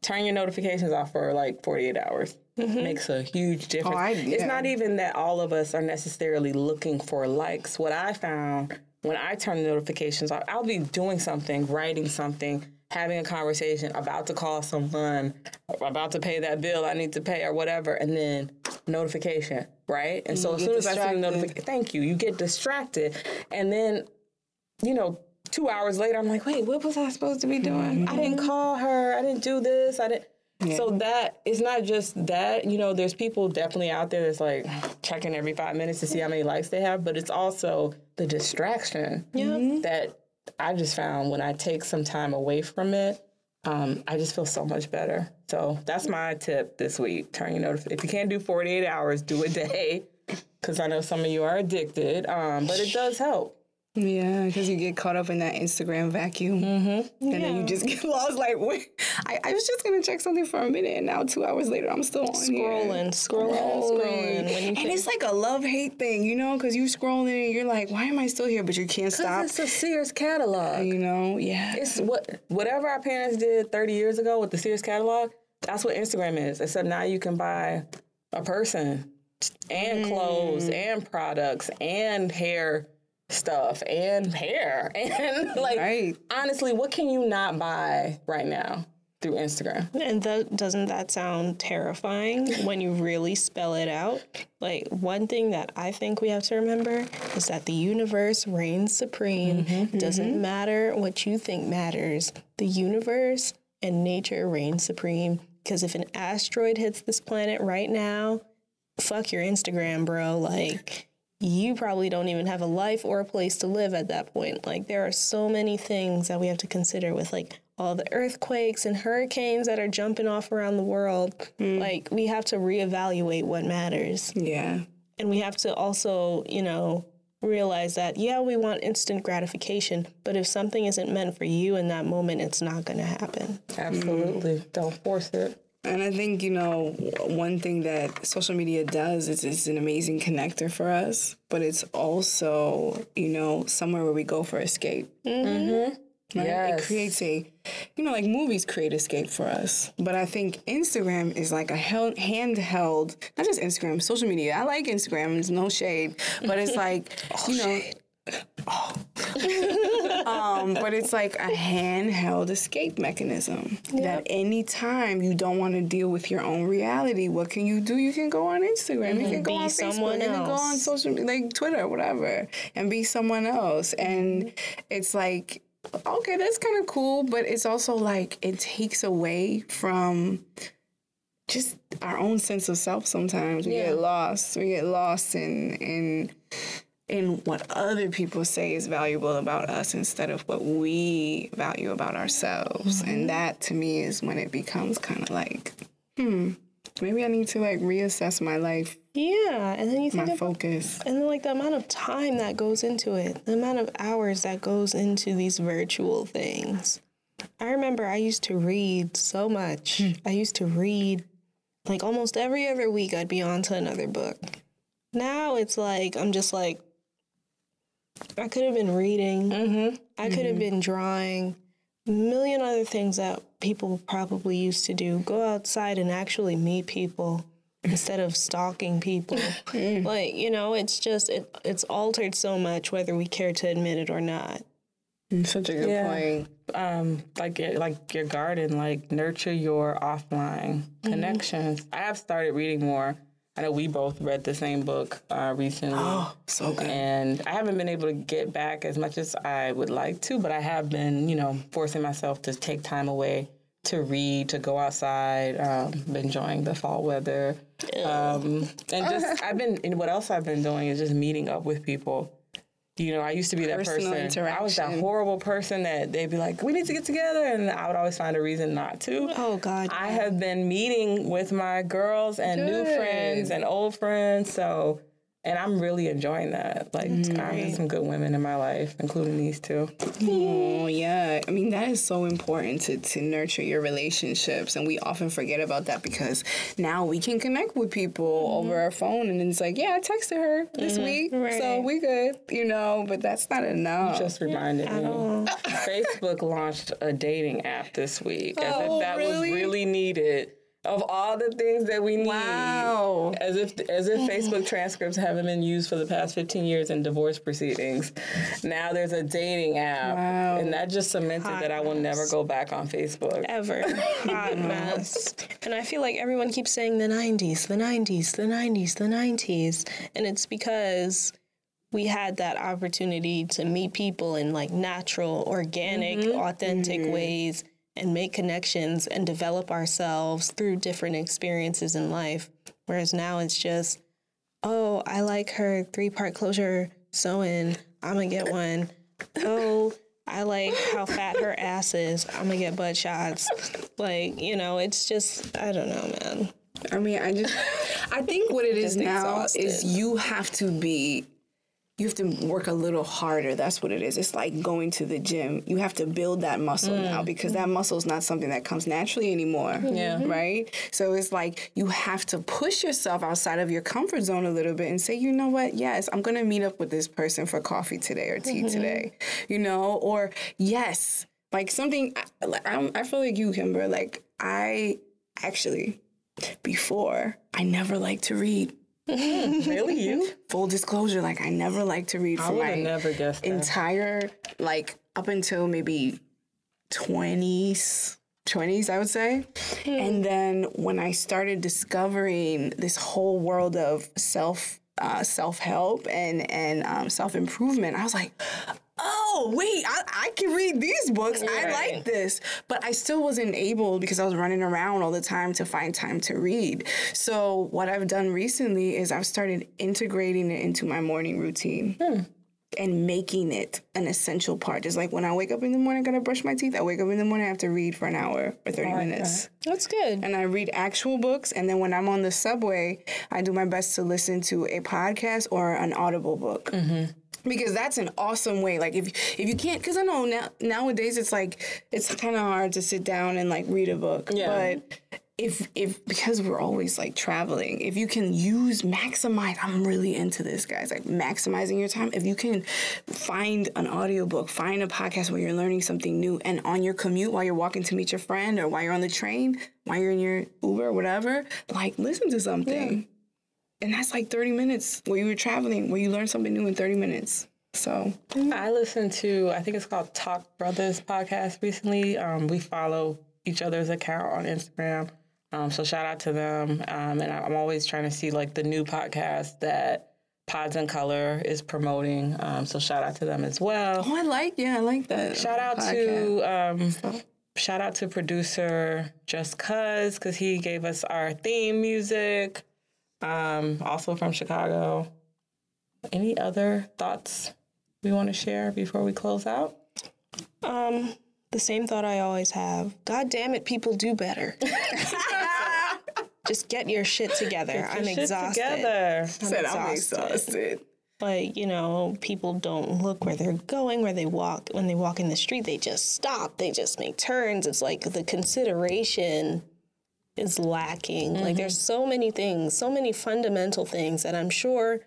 [SPEAKER 3] turn your notifications off for like 48 hours. Makes a huge difference.
[SPEAKER 2] Oh, I-
[SPEAKER 3] It's not even that all of us are necessarily looking for likes. What I found when I turn the notifications off, I'll be doing something, writing something, having a conversation, about to call someone, about to pay that bill I need to pay or whatever, and then notification, right? And so as soon as I see the notification, thank you, you get distracted. And then you know, two hours later, I'm like, wait, what was I supposed to be doing? I didn't call her. I didn't do this. I didn't. So that it's not just that. You know, there's people definitely out there that's like checking every five minutes to see how many likes they have, but it's also the distraction that I just found when I take some time away from it. Um, I just feel so much better. So that's my tip this week. Turn your notif- If you can't do 48 hours, do a day. Because I know some of you are addicted, um, but it does help.
[SPEAKER 2] Yeah, because you get caught up in that Instagram vacuum, mm-hmm. and then you just [laughs] get lost. Like, wait, I, I was just gonna check something for a minute, and now two hours later, I'm still on here.
[SPEAKER 4] Scrolling, scrolling, scrolling.
[SPEAKER 2] And
[SPEAKER 4] think,
[SPEAKER 2] it's like a love hate thing, you know, because you're scrolling and you're like, why am I still here? But you can't stop.
[SPEAKER 3] It's a Sears catalog.
[SPEAKER 2] You know, yeah.
[SPEAKER 3] It's what whatever our parents did 30 years ago with the Sears catalog. That's what Instagram is. Except now you can buy a person and clothes and products and hair stuff and hair [laughs] and like
[SPEAKER 2] Right.
[SPEAKER 3] honestly, what can you not buy right now through Instagram?
[SPEAKER 4] and th- doesn't that sound terrifying when you really spell it out? Like one thing that I think we have to remember is that the universe reigns supreme. It doesn't matter what you think matters. The universe and nature reign supreme. Because if an asteroid hits this planet right now, fuck your Instagram, bro. Like you probably don't even have a life or a place to live at that point. Like there are so many things that we have to consider with like all the earthquakes and hurricanes that are jumping off around the world. Hmm. Like we have to reevaluate what matters.
[SPEAKER 2] Yeah.
[SPEAKER 4] And we have to also, you know, realize that yeah, we want instant gratification, but if something isn't meant for you in that moment, it's not going to happen.
[SPEAKER 3] Absolutely. Hmm. Don't force it.
[SPEAKER 2] And I think, you know, one thing that social media does is it's an amazing connector for us, but it's also, you know, somewhere where we go for escape. Mm-hmm. Right?
[SPEAKER 3] Yes.
[SPEAKER 2] It creates a, you know, like movies create escape for us. But I think Instagram is like a held, handheld, not just Instagram, social media. I like Instagram, it's no shade, but it's like, [laughs] you know, um, but it's like a handheld escape mechanism that anytime you don't want to deal with your own reality, what can you do? You can go on Instagram, you can go
[SPEAKER 4] Be
[SPEAKER 2] on Facebook,
[SPEAKER 4] someone
[SPEAKER 2] you can go on social media, like Twitter, whatever, and be someone else. And it's like, okay, that's kind of cool, but it's also like it takes away from just our own sense of self sometimes. We get lost. We get lost in in in what other people say is valuable about us instead of what we value about ourselves. And that to me is when it becomes kind of like, hmm, maybe I need to like reassess my life,
[SPEAKER 4] Yeah, and then you think
[SPEAKER 2] my
[SPEAKER 4] of
[SPEAKER 2] focus.
[SPEAKER 4] And then, like the amount of time that goes into it, the amount of hours that goes into these virtual things. I remember I used to read so much. I used to read like almost every other week, I'd be on to another book. Now it's like, I'm just like, I could have been reading, mm-hmm. I could have mm-hmm. been drawing, a million other things that people probably used to do. Go outside and actually meet people instead of stalking people. [laughs] Mm. like, you know, it's just it it's altered so much whether we care to admit it or not.
[SPEAKER 2] Mm, such a good
[SPEAKER 3] Yeah.
[SPEAKER 2] point.
[SPEAKER 3] um, like like your garden, like nurture your offline mm-hmm. connections. I have started reading more. I know we both read the same book uh, recently.
[SPEAKER 2] Oh, so good.
[SPEAKER 3] And I haven't been able to get back as much as I would like to, but I have been, you know, forcing myself to take time away to read, to go outside, um, been enjoying the fall weather. Um, and just, I've been, and what else I've been doing is just meeting up with people. You know, I used to be that
[SPEAKER 2] Personal
[SPEAKER 3] person. I was that horrible person that they'd be like, we need to get together. And I would always find a reason not to.
[SPEAKER 4] Oh God.
[SPEAKER 3] I have been meeting with my girls and new friends and old friends. So, and I'm really enjoying that. Like, mm. I have some good women in my life, including these two.
[SPEAKER 2] Oh yeah, I mean that is so important to to nurture your relationships, and we often forget about that because now we can connect with people mm-hmm. over our phone, and it's like, yeah, I texted her this mm-hmm. week, so we good, you know. But that's not enough.
[SPEAKER 3] Just reminded me. Facebook launched a dating app this week, [laughs]
[SPEAKER 2] Oh,
[SPEAKER 3] if that
[SPEAKER 2] really?
[SPEAKER 3] was really needed. Of all the things that we need,
[SPEAKER 2] Wow.
[SPEAKER 3] as if as if Facebook transcripts haven't been used for the past 15 years in divorce proceedings. Now there's a dating app,
[SPEAKER 2] Wow.
[SPEAKER 3] and that just cemented that I will never go back on Facebook.
[SPEAKER 4] ever [laughs] hot mess. And I feel like everyone keeps saying the 90s, the 90s, the 90s, the 90s. And it's because we had that opportunity to meet people in like natural, organic, mm-hmm. authentic mm-hmm. ways and make connections and develop ourselves through different experiences in life. Whereas now it's just, oh, I like her three part closure sewing. I'm gonna get one. Oh, I like how fat her ass is. I'm gonna get butt shots. Like, you know, it's just, I don't know, man.
[SPEAKER 2] I mean, I just, [laughs] I think what it is now is you have to be, you have to work a little harder. That's what it is. It's like going to the gym. You have to build that muscle mm. now because that muscle is not something that comes naturally anymore.
[SPEAKER 3] Yeah. Mm-hmm.
[SPEAKER 2] Right? So it's like you have to push yourself outside of your comfort zone a little bit and say, you know what? Yes, I'm going to meet up with this person for coffee today or tea mm-hmm. today. You know, or yes, like something, I, I'm- I feel like you, Kimber, like I actually, before, I never liked to read.
[SPEAKER 3] Really, you? [laughs]
[SPEAKER 2] Full disclosure, like I never like to read
[SPEAKER 3] I
[SPEAKER 2] for
[SPEAKER 3] would
[SPEAKER 2] my
[SPEAKER 3] have never guessed that.
[SPEAKER 2] entire, like up until maybe 20s, 20s, I would say. And then when I started discovering this whole world of self, uh, self help and and um, self improvement, I was like, oh wait, I, I can read these books. I like this, but I still wasn't able because I was running around all the time to find time to read. So what I've done recently is I've started integrating it into my morning routine. Hmm. And making it an essential part. Just like when I wake up in the morning, I gotta brush my teeth. I wake up in the morning, I have to read for an hour or 30 minutes
[SPEAKER 4] That's good.
[SPEAKER 2] and I read actual books. And then when I'm on the subway, I do my best to listen to a podcast or an audible book. Mm-hmm. Because that's an awesome way. Like if if you can't, because I know now nowadays it's like it's kind of hard to sit down and like read a book.
[SPEAKER 3] Yeah.
[SPEAKER 2] But if if because we're always like traveling, if you can use maximize, I'm really into this, guys. Like maximizing your time. If you can find an audiobook, find a podcast where you're learning something new, and on your commute while you're walking to meet your friend, or while you're on the train, while you're in your Uber, or whatever, like listen to something. And that's like 30 minutes where you were traveling, where you learn something new in 30 minutes. So
[SPEAKER 3] I listened to, I think it's called Talk Brothers podcast recently. Um, we follow each other's account on Instagram. Um, so shout out to them. Um, and I'm always trying to see like the new podcast that Pods In Color is promoting. Um, so shout out to them as well.
[SPEAKER 2] Oh, I like, yeah, I like that.
[SPEAKER 3] Shout out
[SPEAKER 2] podcast.
[SPEAKER 3] to um, shout out to producer Just Cuz because he gave us our theme music. Um, also from Chicago. Any other thoughts we want to share before we close out?
[SPEAKER 4] Um, the same thought I always have. God damn it, people do better. [laughs] Just get your shit together. I'm
[SPEAKER 3] Shit
[SPEAKER 4] exhausted.
[SPEAKER 3] Together.
[SPEAKER 2] said I'm
[SPEAKER 4] exhausted.
[SPEAKER 2] exhausted.
[SPEAKER 4] Like, you know, people don't look where they're going, where they walk. When they walk in the street, they just stop. They just make turns. It's like the consideration is lacking. Like, there's so many things, so many fundamental things that I'm sure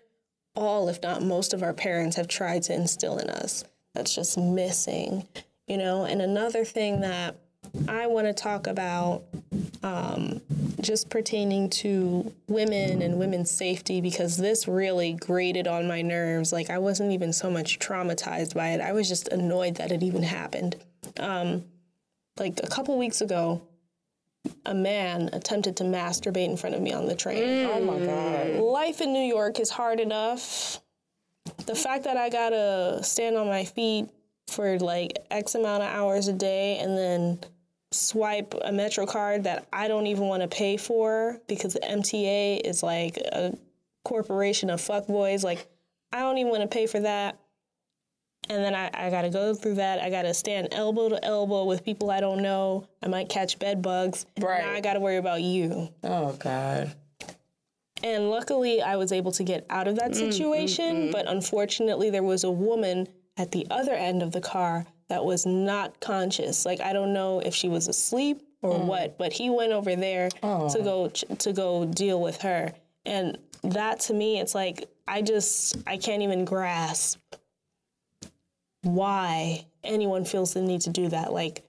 [SPEAKER 4] all, if not most of our parents have tried to instill in us that's just missing, you know? And another thing that I want to talk about um, just pertaining to women and women's safety because this really grated on my nerves. Like, I wasn't even so much traumatized by it, I was just annoyed that it even happened. Um, like, a couple weeks ago, a man attempted to masturbate in front of me on the train. Mm.
[SPEAKER 3] Oh my God.
[SPEAKER 4] Life in New York is hard enough. The fact that I gotta stand on my feet for like X amount of hours a day and then swipe a Metro card that I don't even want to pay for because the MTA is like a corporation of fuckboys. Like, I don't even want to pay for that. And then I, I gotta go through that. I gotta stand elbow to elbow with people I don't know. I might catch bed bugs.
[SPEAKER 3] Right.
[SPEAKER 4] Now I gotta worry about you.
[SPEAKER 3] Oh God.
[SPEAKER 4] And luckily, I was able to get out of that mm, mm, situation. Mm. But unfortunately, there was a woman at the other end of the car that was not conscious. Like I don't know if she was asleep or what, but he went over there to oh. go ch- to go deal with her. And that to me, it's like I just I can't even grasp why anyone feels the need to do that. Like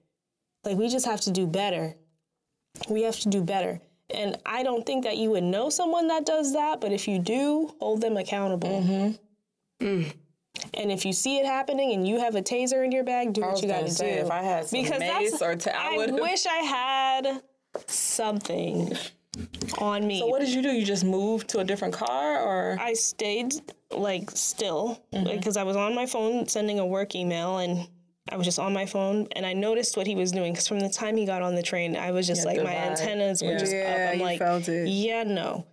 [SPEAKER 4] like we just have to do better. We have to do better. And I don't think that you would know someone that does that, but if you do, hold them accountable. Mm-hmm. And if you see it happening and you have a taser in your bag, do what you got to do.
[SPEAKER 3] if I had some
[SPEAKER 4] because
[SPEAKER 3] mace or ta- I
[SPEAKER 4] I wish I had something [laughs] on me.
[SPEAKER 3] So what did you do? You just moved to a different car, or
[SPEAKER 4] I stayed like still mm-hmm. because I was on my phone sending a work email and I was just on my phone and I noticed what he was doing because from the time he got on the train, I was just like my
[SPEAKER 3] vibe.
[SPEAKER 4] antennas were just
[SPEAKER 2] Yeah,
[SPEAKER 4] up. I'm like,
[SPEAKER 2] felt it.
[SPEAKER 4] yeah, no.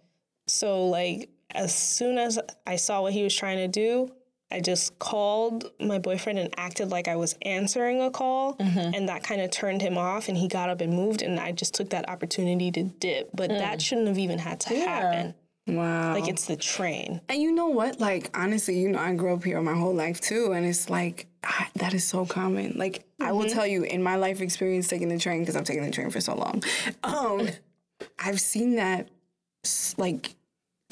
[SPEAKER 4] So like as soon as I saw what he was trying to do, I just called my boyfriend and acted like I was answering a call, mm-hmm. and that kind of turned him off. And he got up and moved, and I just took that opportunity to dip. But mm. that shouldn't have even had to happen.
[SPEAKER 2] Wow.
[SPEAKER 4] Like it's the train.
[SPEAKER 2] And you know what? Like honestly, you know, I grew up here my whole life too, and it's like I, that is so common. Like I will mm-hmm. tell you, in my life experience taking the train, because I've taken the train for so long, um, [laughs] I've seen that like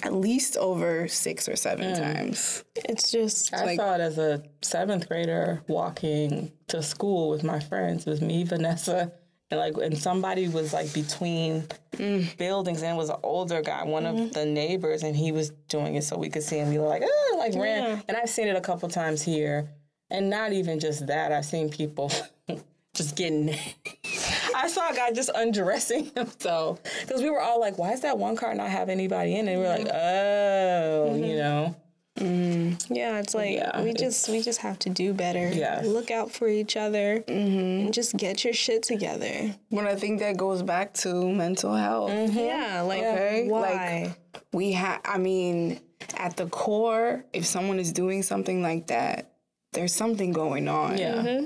[SPEAKER 2] at least over six or seven hmm. times.
[SPEAKER 4] It's just
[SPEAKER 3] I saw it as a seventh grader walking to school with my friends. It was me, Vanessa, and like, and somebody was like between mm. buildings, and it was an older guy, one of mm-hmm. the neighbors, and he was doing it so we could see him. We were like, ah, like ran, and I've seen it a couple times here, and not even just that. I've seen people [laughs] just getting. [laughs] [laughs] I saw a guy just undressing [laughs] himself because we were all like, "Why is that one car not have anybody in it?" We were like, mm-hmm. "Oh, you mm-hmm. know." Mm-hmm.
[SPEAKER 4] Yeah, it's like
[SPEAKER 3] Yeah,
[SPEAKER 4] we just we just have to do better.
[SPEAKER 3] Yes.
[SPEAKER 4] Look out for each other and just get your shit together.
[SPEAKER 2] But I think that goes back to mental health.
[SPEAKER 4] Yeah, like
[SPEAKER 2] Okay,
[SPEAKER 4] why?
[SPEAKER 2] we have i mean at the core if someone is doing something like that there's something going on
[SPEAKER 3] Yeah.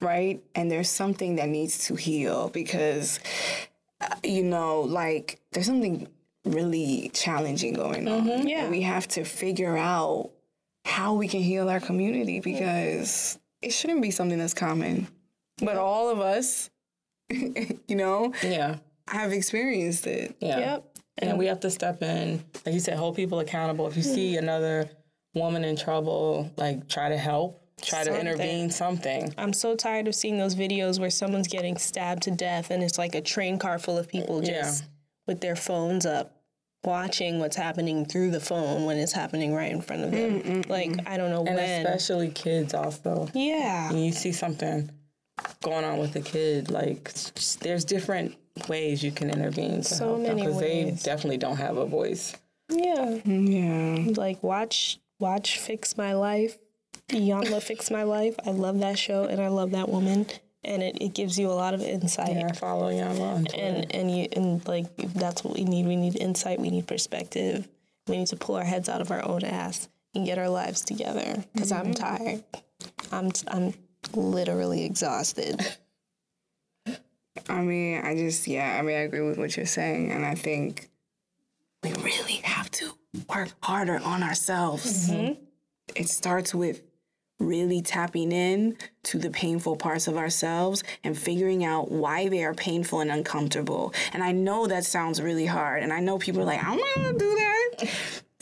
[SPEAKER 2] Right and there's something that needs to heal because uh, you know like there's something really challenging going on
[SPEAKER 4] Yeah.
[SPEAKER 2] and we have to figure out how we can heal our community because it shouldn't be something that's common but all of us [laughs] you know
[SPEAKER 3] Yeah.
[SPEAKER 2] have experienced it
[SPEAKER 3] Yeah.
[SPEAKER 4] Yep.
[SPEAKER 3] And we have to step in, like you said, hold people accountable. If you see another woman in trouble, like try to help, try to intervene, something.
[SPEAKER 4] I'm so tired of seeing those videos where someone's getting stabbed to death and it's like a train car full of people
[SPEAKER 3] Yeah.
[SPEAKER 4] just with their phones up watching what's happening through the phone when it's happening right in front of them. Like I don't know
[SPEAKER 3] And
[SPEAKER 4] when.
[SPEAKER 3] especially kids also.
[SPEAKER 4] yeah.
[SPEAKER 3] When you see something going on with a kid, like s- there's different ways you can intervene to
[SPEAKER 4] So
[SPEAKER 3] help them
[SPEAKER 4] many
[SPEAKER 3] because they definitely don't have a voice.
[SPEAKER 4] Yeah.
[SPEAKER 2] yeah
[SPEAKER 4] Like watch watch Fix My Life. Iyanla Fix My Life. I love that show and I love that woman. And it, it gives you a lot of insight.
[SPEAKER 3] Yeah, I follow on Twitter.
[SPEAKER 4] and and you and like that's what we need. We need insight. We need perspective. We need to pull our heads out of our own ass and get our lives together. Because I'm mm-hmm. tired. I'm I'm literally exhausted.
[SPEAKER 2] I mean, I just, yeah, I mean, I agree with what you're saying. And I think we really have to work harder on ourselves. Mm-hmm. It starts with really tapping in to the painful parts of ourselves and figuring out why they are painful and uncomfortable. And I know that sounds really hard. And I know people are like, I don't want to do that.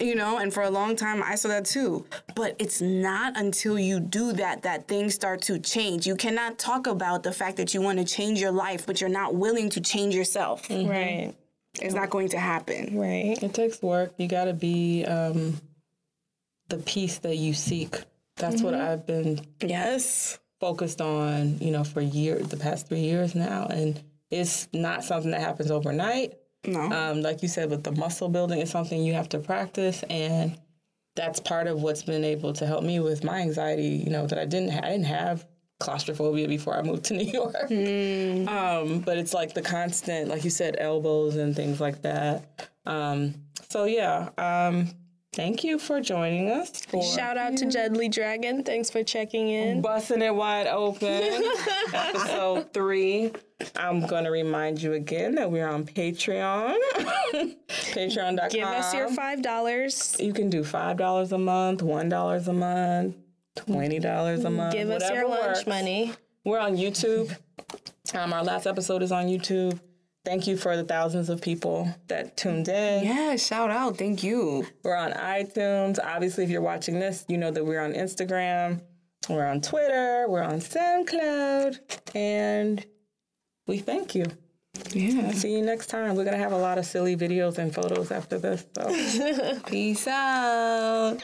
[SPEAKER 2] You know, and for a long time I saw that too. But it's not until you do that that things start to change. You cannot talk about the fact that you want to change your life, but you're not willing to change yourself.
[SPEAKER 4] Right.
[SPEAKER 2] It's not going to happen.
[SPEAKER 4] Right.
[SPEAKER 3] It takes work. You got to be um, the peace that you seek. That's what I've been
[SPEAKER 2] Yes.
[SPEAKER 3] focused on, you know, for years, the past three years now. And it's not something that happens overnight.
[SPEAKER 2] No.
[SPEAKER 3] Um, like you said, with the muscle building, it's something you have to practice. And that's part of what's been able to help me with my anxiety, you know, that I didn't, ha- I didn't have claustrophobia before I moved to [laughs] New York. Um, but it's like the constant, like you said, elbows and things like that. Um, so yeah, um, thank you for joining us for
[SPEAKER 4] Shout out to Deadly Dragon. Thanks for checking in.
[SPEAKER 3] busting it wide open. [laughs] episode three. I'm gonna remind you again that we're on Patreon. [laughs] Patreon.com.
[SPEAKER 4] Give us your five dollars.
[SPEAKER 3] You can do five dollars a month, one dollars a month, twenty dollars a month.
[SPEAKER 4] Give us your lunch
[SPEAKER 3] works.
[SPEAKER 4] money.
[SPEAKER 3] We're on YouTube. Um, our last episode is on YouTube. Thank you for the thousands of people that tuned in.
[SPEAKER 2] yeah, shout out. Thank you.
[SPEAKER 3] We're on iTunes. Obviously, if you're watching this, you know that we're on Instagram. We're on Twitter. We're on SoundCloud. And we thank you.
[SPEAKER 2] Yeah.
[SPEAKER 3] See you next time. We're going to have a lot of silly videos and photos after this. So. [laughs]
[SPEAKER 2] Peace out.